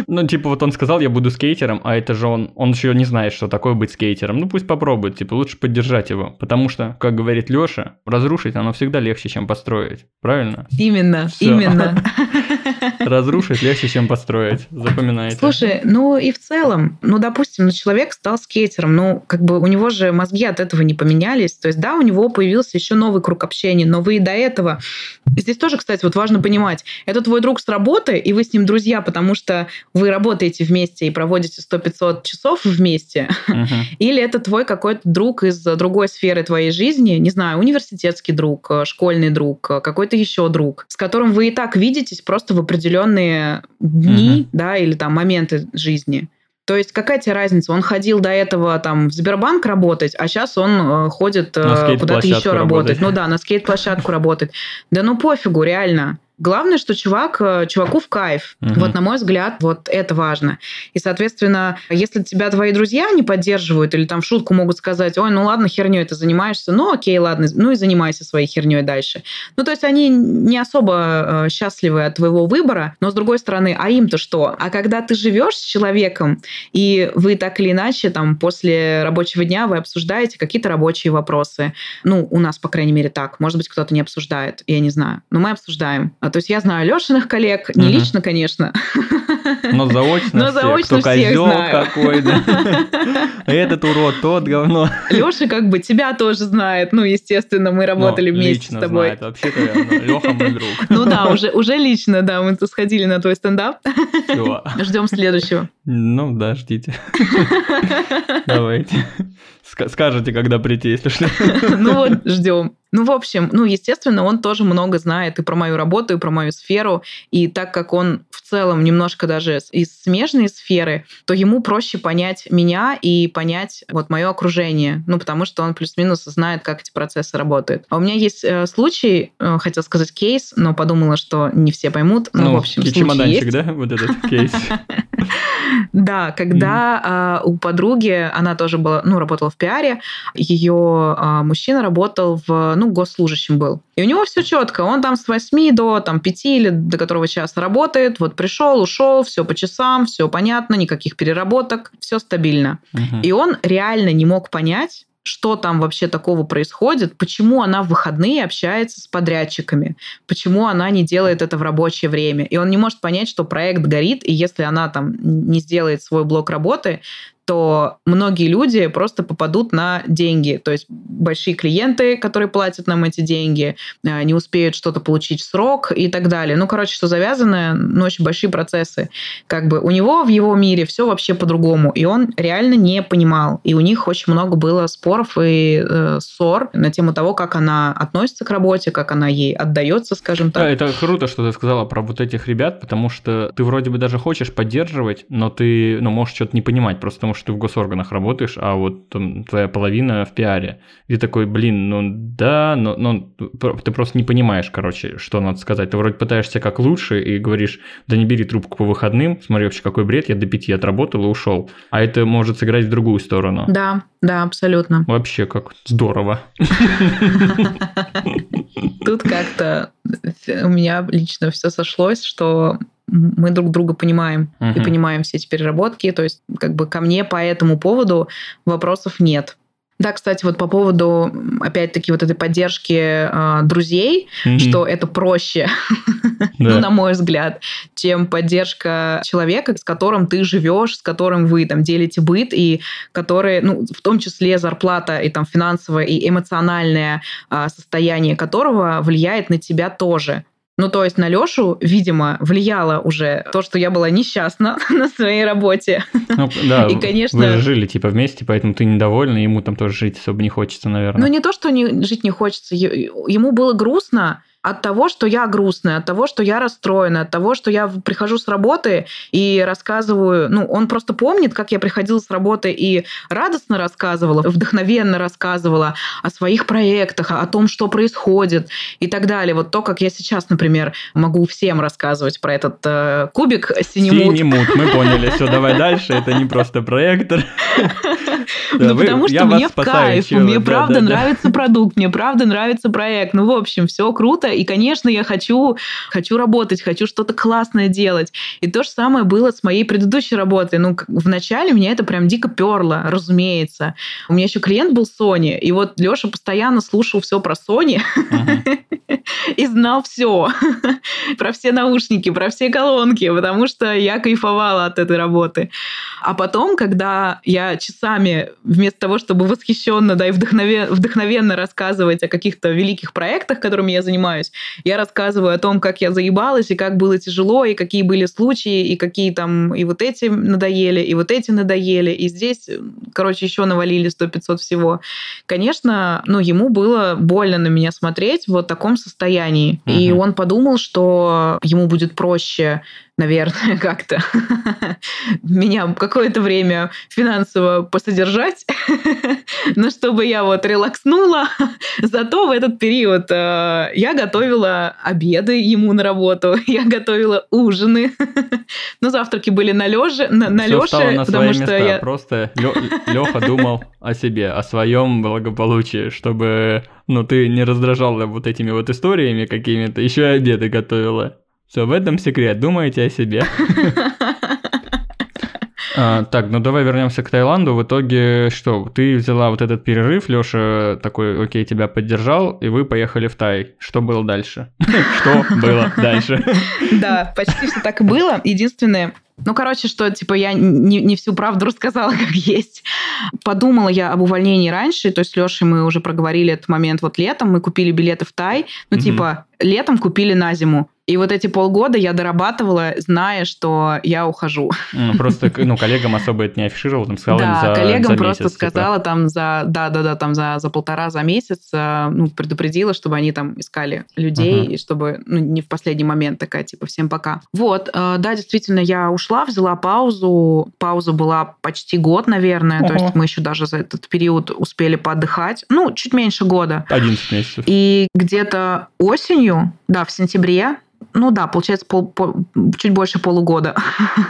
Ну, типа, вот он сказал, я буду скейтером, а это же он, он еще не знает, что такое быть скейтером. Ну, пусть попробует, типа, лучше поддержать его. Потому что, как говорит Леша, разрушить оно всегда легче, чем построить. Правильно? Именно, именно. [LAUGHS] Разрушить легче, чем построить. Запоминайте. Слушай, ну и в целом, ну, допустим, ну, человек стал скейтером, ну, как бы у него же мозги от этого не поменялись. То есть, да, у него появился еще новый круг общения, но вы и до этого. Здесь тоже, кстати, вот важно понимать, это твой друг с работы, и вы с ним друзья, потому что вы работаете вместе и проводите 100-500 часов вместе, uh-huh. [LAUGHS] или это твой какой-то друг из другой сферы твоей жизни, не знаю, университетский друг, школьный друг, какой-то еще друг, с которым вы и так видитесь просто в определенные дни, uh-huh. да, или там моменты жизни. То есть какая тебе разница? Он ходил до этого там в Сбербанк работать, а сейчас он э, ходит э, куда-то еще работать. Ну да, на скейт-площадку работать. Да ну пофигу, реально. Главное, что чувак, э, чуваку в кайф. Угу. Вот, на мой взгляд, вот это важно. И, соответственно, если тебя твои друзья не поддерживают или там в шутку могут сказать, ой, ну ладно, херней ты занимаешься, ну окей, ладно, ну и занимайся своей херней дальше. Ну, то есть они не особо э, счастливы от твоего выбора, но с другой стороны, а им-то что? А когда ты живешь с человеком, и вы так или иначе там после рабочего дня вы обсуждаете какие-то рабочие вопросы, ну, у нас, по крайней мере, так, может быть, кто-то не обсуждает, я не знаю, но мы обсуждаем то есть я знаю Лешиных коллег, не угу. лично, конечно. [LAUGHS] Но заочно Но заочно Кто всех знаю. какой, да. Этот урод, тот говно. Леша как бы тебя тоже знает. Ну, естественно, мы работали ну, вместе с тобой. Знает. Вообще-то Леха мой друг. Ну да, уже, уже лично, да, мы сходили на твой стендап. Все. Ждем следующего. Ну да, ждите. Давайте. Скажете, когда прийти, если что. Ну вот, ждем. Ну, в общем, ну, естественно, он тоже много знает и про мою работу, и про мою сферу. И так как он в целом немножко даже из смежной сферы, то ему проще понять меня и понять вот мое окружение. Ну, потому что он плюс-минус знает, как эти процессы работают. А у меня есть э, случай, э, хотел сказать кейс, но подумала, что не все поймут. Ну, ну в общем, чемоданчик, есть. да, вот этот [LAUGHS] кейс? Да, когда у подруги, она тоже была, ну, работала в пиаре, ее а, мужчина работал в, ну, госслужащим был. И у него все четко. Он там с 8 до там, 5 или до которого часа работает. Вот пришел, ушел, все по часам, все понятно, никаких переработок, все стабильно. Угу. И он реально не мог понять, что там вообще такого происходит, почему она в выходные общается с подрядчиками, почему она не делает это в рабочее время. И он не может понять, что проект горит, и если она там не сделает свой блок работы, то многие люди просто попадут на деньги. То есть большие клиенты, которые платят нам эти деньги, э, не успеют что-то получить в срок и так далее. Ну, короче, что завязано, ну, очень большие процессы. Как бы у него в его мире все вообще по-другому, и он реально не понимал. И у них очень много было споров и э, ссор на тему того, как она относится к работе, как она ей отдается, скажем так. Да, это круто, что ты сказала про вот этих ребят, потому что ты вроде бы даже хочешь поддерживать, но ты ну, можешь что-то не понимать, просто потому что ты в госорганах работаешь, а вот там, твоя половина в пиаре. И ты такой, блин, ну да, но, но ты просто не понимаешь, короче, что надо сказать. Ты вроде пытаешься как лучше и говоришь, да не бери трубку по выходным, смотри вообще какой бред, я до пяти отработал и ушел. А это может сыграть в другую сторону. Да, да, абсолютно. Вообще как здорово. [LAUGHS] Тут как-то у меня лично все сошлось, что мы друг друга понимаем uh-huh. и понимаем все эти переработки. То есть, как бы ко мне по этому поводу вопросов нет. Да, кстати, вот по поводу, опять-таки, вот этой поддержки э, друзей, mm-hmm. что это проще, [LAUGHS] ну, на мой взгляд, чем поддержка человека, с которым ты живешь, с которым вы там делите быт, и который, ну, в том числе зарплата и там финансовое и эмоциональное э, состояние которого влияет на тебя тоже. Ну, то есть на Лешу, видимо, влияло уже то, что я была несчастна [LAUGHS] на своей работе. Ну, да, и, конечно... вы же жили типа вместе, поэтому ты недовольна, ему там тоже жить особо не хочется, наверное. Ну, не то, что не, жить не хочется. Ему было грустно, от того, что я грустная, от того, что я расстроена, от того, что я прихожу с работы и рассказываю, ну, он просто помнит, как я приходила с работы и радостно рассказывала, вдохновенно рассказывала о своих проектах, о том, что происходит и так далее. Вот то, как я сейчас, например, могу всем рассказывать про этот э, кубик синемут. Синемут, мы поняли. Все, давай дальше. Это не просто проектор. [LAUGHS] Ну, потому что мне в кайф, мне правда нравится продукт, мне правда нравится проект. Ну, в общем, все круто, и, конечно, я хочу, хочу работать, хочу что-то классное делать. И то же самое было с моей предыдущей работой. Ну, вначале меня это прям дико перло, разумеется. У меня еще клиент был Sony, и вот Леша постоянно слушал все про Sony. [LAUGHS] и знал все [LAUGHS] про все наушники, про все колонки, потому что я кайфовала от этой работы. А потом, когда я часами вместо того, чтобы восхищенно да, и вдохновенно, рассказывать о каких-то великих проектах, которыми я занимаюсь, занимаюсь. Я рассказываю о том, как я заебалась, и как было тяжело, и какие были случаи, и какие там, и вот эти надоели, и вот эти надоели, и здесь, короче, еще навалили 100-500 всего. Конечно, ну, ему было больно на меня смотреть в вот таком состоянии. Угу. И он подумал, что ему будет проще наверное, [LAUGHS] как-то [LAUGHS] меня какое-то время финансово посодержать, [LAUGHS] но чтобы я вот релакснула, зато в этот период э, я готовила обеды ему на работу, я готовила ужины, но завтраки были на лёже, на, на Лёше, на потому что места. я... Просто Лёха думал о себе, о своем благополучии, чтобы ну, ты не раздражал вот этими вот историями какими-то, еще и обеды готовила. Все, в этом секрет. Думайте о себе. [LAUGHS] А, так, ну давай вернемся к Таиланду. В итоге что? Ты взяла вот этот перерыв, Лёша такой, окей, тебя поддержал, и вы поехали в Тай. Что было дальше? [LAUGHS] Что было дальше? [LAUGHS] Да, почти все так и было. Единственное, ну, короче, что, типа, я не, не всю правду рассказала, как есть. Подумала я об увольнении раньше, то есть с Лешей мы уже проговорили этот момент вот летом, мы купили билеты в Тай, ну, mm-hmm. типа, летом купили на зиму. И вот эти полгода я дорабатывала, зная, что я ухожу. Ну, просто, ну, коллегам особо это не афишировал, там сказала да, за коллегам за просто месяц, типа. сказала там за, да-да-да, там за, за полтора, за месяц, э, ну, предупредила, чтобы они там искали людей, uh-huh. и чтобы, ну, не в последний момент такая, типа, всем пока. Вот, э, да, действительно, я ушла, взяла паузу, пауза была почти год, наверное, uh-huh. то есть мы еще даже за этот период успели поотдыхать, ну, чуть меньше года. 11 месяцев. И где-то осенью, да, в сентябре ну да, получается пол, пол, чуть больше полугода.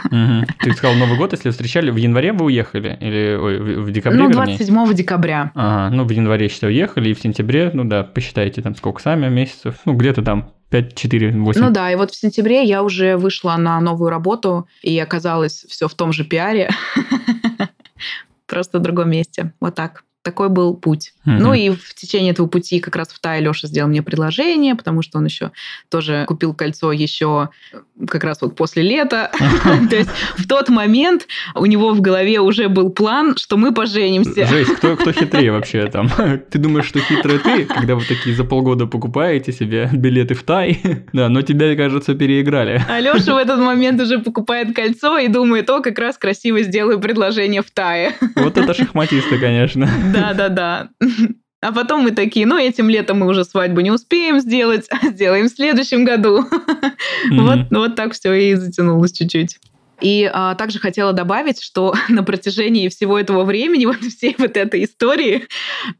Угу. Ты сказал Новый год, если встречали, в январе вы уехали? Или ой, в декабре, Ну, 27 вернее? декабря. Ага, ну в январе, считаю, уехали, и в сентябре, ну да, посчитайте там сколько сами месяцев, ну где-то там 5, 4, 8. Ну да, и вот в сентябре я уже вышла на новую работу, и оказалось все в том же пиаре, [LAUGHS] просто в другом месте. Вот так такой был путь. Mm-hmm. Ну и в течение этого пути как раз в Тае Леша сделал мне предложение, потому что он еще тоже купил кольцо еще как раз вот после лета. [LAUGHS] То есть в тот момент у него в голове уже был план, что мы поженимся. Жесть, кто, кто хитрее вообще там? [LAUGHS] Ты думаешь, что хитрый ты, когда вы такие за полгода покупаете себе билеты в Тай? [LAUGHS] Да, но тебя, кажется, переиграли. А Леша в этот момент уже покупает кольцо и думает, о, как раз красиво сделаю предложение в Тае. Вот это шахматисты, конечно. Да-да-да. [LAUGHS] А потом мы такие, ну, этим летом мы уже свадьбу не успеем сделать, а сделаем в следующем году. Mm-hmm. [LAUGHS] Вот, вот так все и затянулось чуть-чуть. И а, также хотела добавить, что [LAUGHS] на протяжении всего этого времени, вот всей вот этой истории,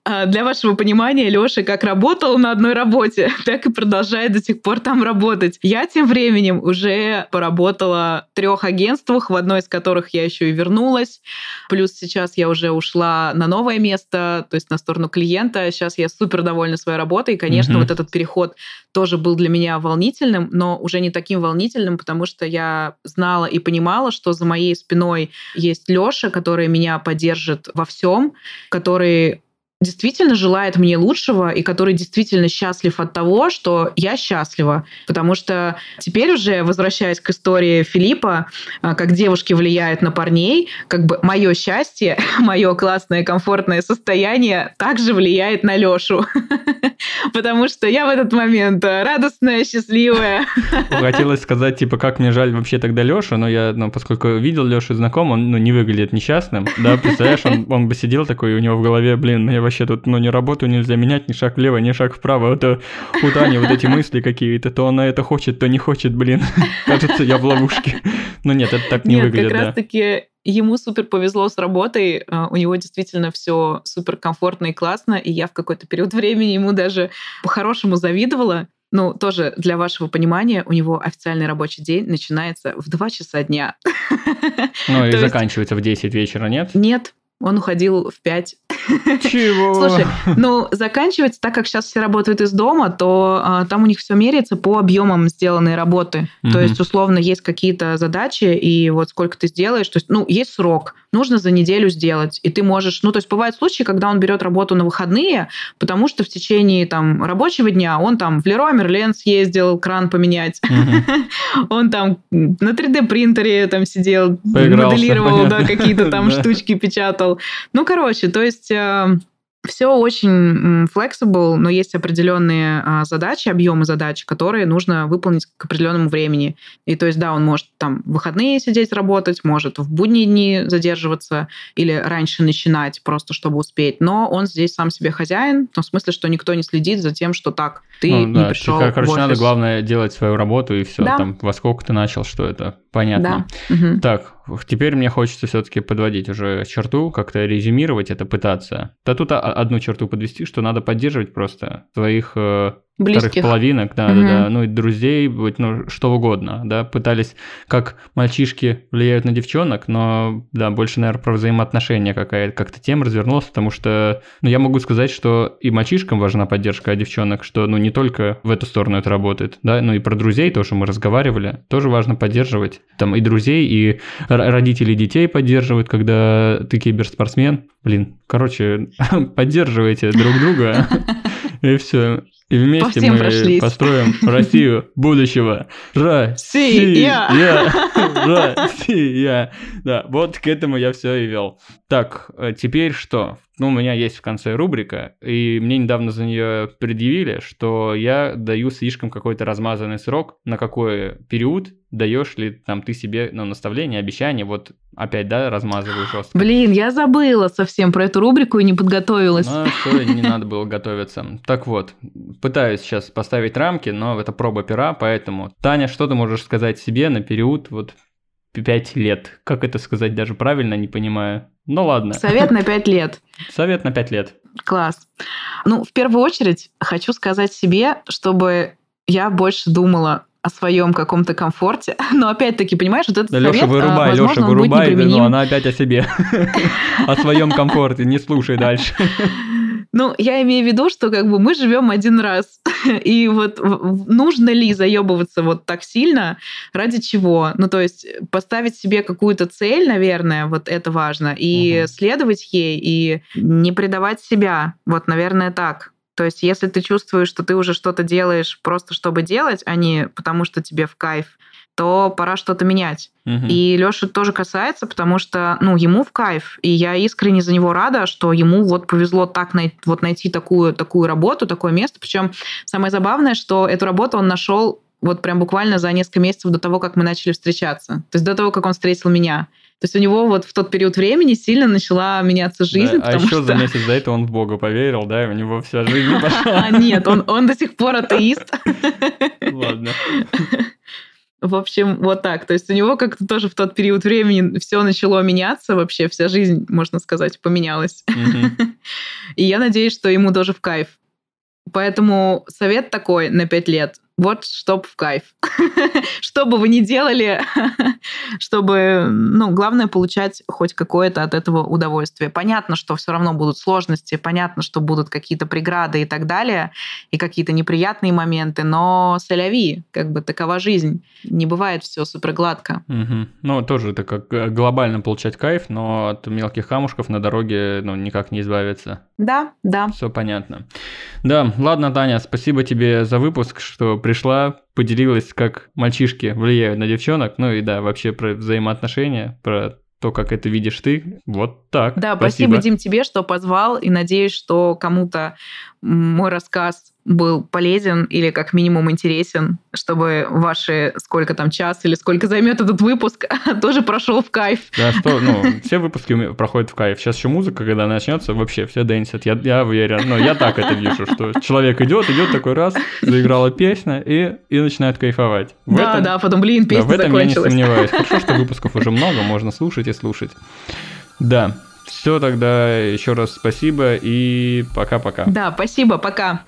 а, для вашего понимания, Леша как работал на одной работе, [LAUGHS] так и продолжает до сих пор там работать. Я тем временем уже поработала в трех агентствах, в одной из которых я еще и вернулась. Плюс сейчас я уже ушла на новое место, то есть на сторону клиента. Сейчас я супер довольна своей работой. И, конечно, mm-hmm. вот этот переход тоже был для меня волнительным, но уже не таким волнительным, потому что я знала и понимала, понимала, что за моей спиной есть Лёша, который меня поддержит во всем, который действительно желает мне лучшего и который действительно счастлив от того, что я счастлива. Потому что теперь уже, возвращаясь к истории Филиппа, а, как девушки влияют на парней, как бы мое счастье, [LAUGHS] мое классное, комфортное состояние также влияет на Лешу. [LAUGHS] Потому что я в этот момент радостная, счастливая. [LAUGHS] Хотелось сказать, типа, как мне жаль вообще тогда Леша, но я, ну, поскольку видел Лешу знаком, он ну, не выглядит несчастным. Да, представляешь, он, он бы сидел такой, у него в голове, блин, я вообще тут, ну, не работу нельзя менять, ни шаг влево, ни шаг вправо. Это у Тани вот эти мысли какие-то, то она это хочет, то не хочет, блин. [LAUGHS] Кажется, я в ловушке. Но нет, это так не нет, выглядит. как раз-таки ему супер повезло с работой, а, у него действительно все супер комфортно и классно, и я в какой-то период времени ему даже по-хорошему завидовала. Ну, тоже для вашего понимания, у него официальный рабочий день начинается в 2 часа дня. [LAUGHS] Ну и заканчивается в 10 вечера, нет? Нет, он уходил в 5. Чего? Слушай, ну, заканчивается, так как сейчас все работают из дома, то а, там у них все меряется по объемам сделанной работы. Угу. То есть, условно, есть какие-то задачи, и вот сколько ты сделаешь, то есть, ну, есть срок, нужно за неделю сделать. И ты можешь, ну, то есть, бывают случаи, когда он берет работу на выходные, потому что в течение там рабочего дня он там в Леруа Мерлен съездил, кран поменять. [LAUGHS] Он там на 3D принтере там сидел, моделировал, да, какие-то там [LAUGHS] штучки печатал. Ну, короче, то есть Э, Все очень flexible, но есть определенные а, задачи, объемы задач, которые нужно выполнить к определенному времени. И то есть, да, он может там в выходные сидеть работать, может в будние дни задерживаться или раньше начинать, просто чтобы успеть. Но он здесь сам себе хозяин, в том смысле, что никто не следит за тем, что так, ты ну, да, не пришел ты, Короче, надо главное делать свою работу и все. Да. Там во сколько ты начал, что это понятно. Да. Угу. Так, теперь мне хочется все-таки подводить уже черту, как-то резюмировать это, пытаться. Да тут одну черту подвести, что надо поддерживать просто своих э, Близких. вторых половинок, да, угу. да, да, ну и друзей, ну что угодно, да, пытались, как мальчишки влияют на девчонок, но, да, больше, наверное, про взаимоотношения какая-то, как-то тема развернулась, потому что, ну, я могу сказать, что и мальчишкам важна поддержка девчонок, что, ну, не только в эту сторону это работает, да, ну и про друзей тоже мы разговаривали, тоже важно поддерживать, там, и друзей, и родители детей поддерживают, когда ты киберспортсмен, блин, короче, [LAUGHS] поддерживайте друг друга, [LAUGHS] и все. И вместе мы прошлись. построим [LAUGHS] Россию будущего. Россия! [LAUGHS] Россия! Да, вот к этому я все и вел. Так, э, теперь что? Ну, у меня есть в конце рубрика, и мне недавно за нее предъявили, что я даю слишком какой-то размазанный срок, на какой период даешь ли там ты себе ну, наставление, обещание, вот опять, да, размазываю жестко. Блин, я забыла совсем про эту рубрику и не подготовилась. Ну, все, не надо было готовиться. Так вот, пытаюсь сейчас поставить рамки, но это проба пера, поэтому, Таня, что ты можешь сказать себе на период вот 5 лет? Как это сказать даже правильно, не понимаю. Ну ладно. Совет на 5 лет. Совет на 5 лет. Класс. Ну, в первую очередь хочу сказать себе, чтобы я больше думала о своем каком-то комфорте. [LAUGHS] Но опять-таки, понимаешь, вот этот да, совет, Леша, вырубай, возможно, Леша, вырубай, но она опять о себе. [LAUGHS] О своем комфорте, не слушай дальше. [LAUGHS] Ну, я имею в виду, что как бы мы живем один раз. [LAUGHS] И вот нужно ли заебываться вот так сильно? Ради чего? Ну, то есть поставить себе какую-то цель, наверное, вот это важно, и угу. следовать ей, и не предавать себя. Вот, наверное, так. То есть, если ты чувствуешь, что ты уже что-то делаешь просто чтобы делать, а не потому что тебе в кайф, то пора что-то менять. Угу. И Леша тоже касается, потому что, ну, ему в кайф, и я искренне за него рада, что ему вот повезло так най- вот найти такую такую работу, такое место. Причем самое забавное, что эту работу он нашел вот прям буквально за несколько месяцев до того, как мы начали встречаться. То есть до того, как он встретил меня. То есть у него вот в тот период времени сильно начала меняться жизнь. Да, а еще что... за месяц до этого он в Бога поверил, да, и у него вся жизнь [LAUGHS] пошла. А нет, он, он до сих пор атеист. Ладно. [LAUGHS] В общем, вот так. То есть у него как-то тоже в тот период времени все начало меняться, вообще вся жизнь, можно сказать, поменялась. [LAUGHS] И я надеюсь, что ему тоже в кайф. Поэтому совет такой на пять лет. Вот чтоб в кайф. [LAUGHS] что бы вы ни делали, [LAUGHS] чтобы, ну, главное получать хоть какое-то от этого удовольствие. Понятно, что все равно будут сложности, понятно, что будут какие-то преграды и так далее, и какие-то неприятные моменты, но соляви, как бы такова жизнь. Не бывает все супер гладко. Угу. Ну, тоже это как э, глобально получать кайф, но от мелких камушков на дороге, ну, никак не избавиться. Да, да. Все понятно. Да, ладно, Таня, спасибо тебе за выпуск, что пришла, поделилась, как мальчишки влияют на девчонок, ну и да, вообще про взаимоотношения, про то, как это видишь ты. Вот так. Да, спасибо, спасибо Дим, тебе, что позвал, и надеюсь, что кому-то мой рассказ был полезен или как минимум интересен, чтобы ваши сколько там час или сколько займет этот выпуск, [LAUGHS] тоже прошел в кайф. Да, что, ну, все выпуски проходят в кайф. Сейчас еще музыка, когда начнется, вообще все дэнсят. Я, я уверен, но я так это вижу, что человек идет, идет такой раз, заиграла песня и, и начинает кайфовать. В да, этом, да, потом, блин, песня да, в этом закончилась. я не сомневаюсь. Хорошо, что выпусков уже много, можно слушать и слушать. Да, все, тогда еще раз спасибо и пока-пока. Да, спасибо, пока.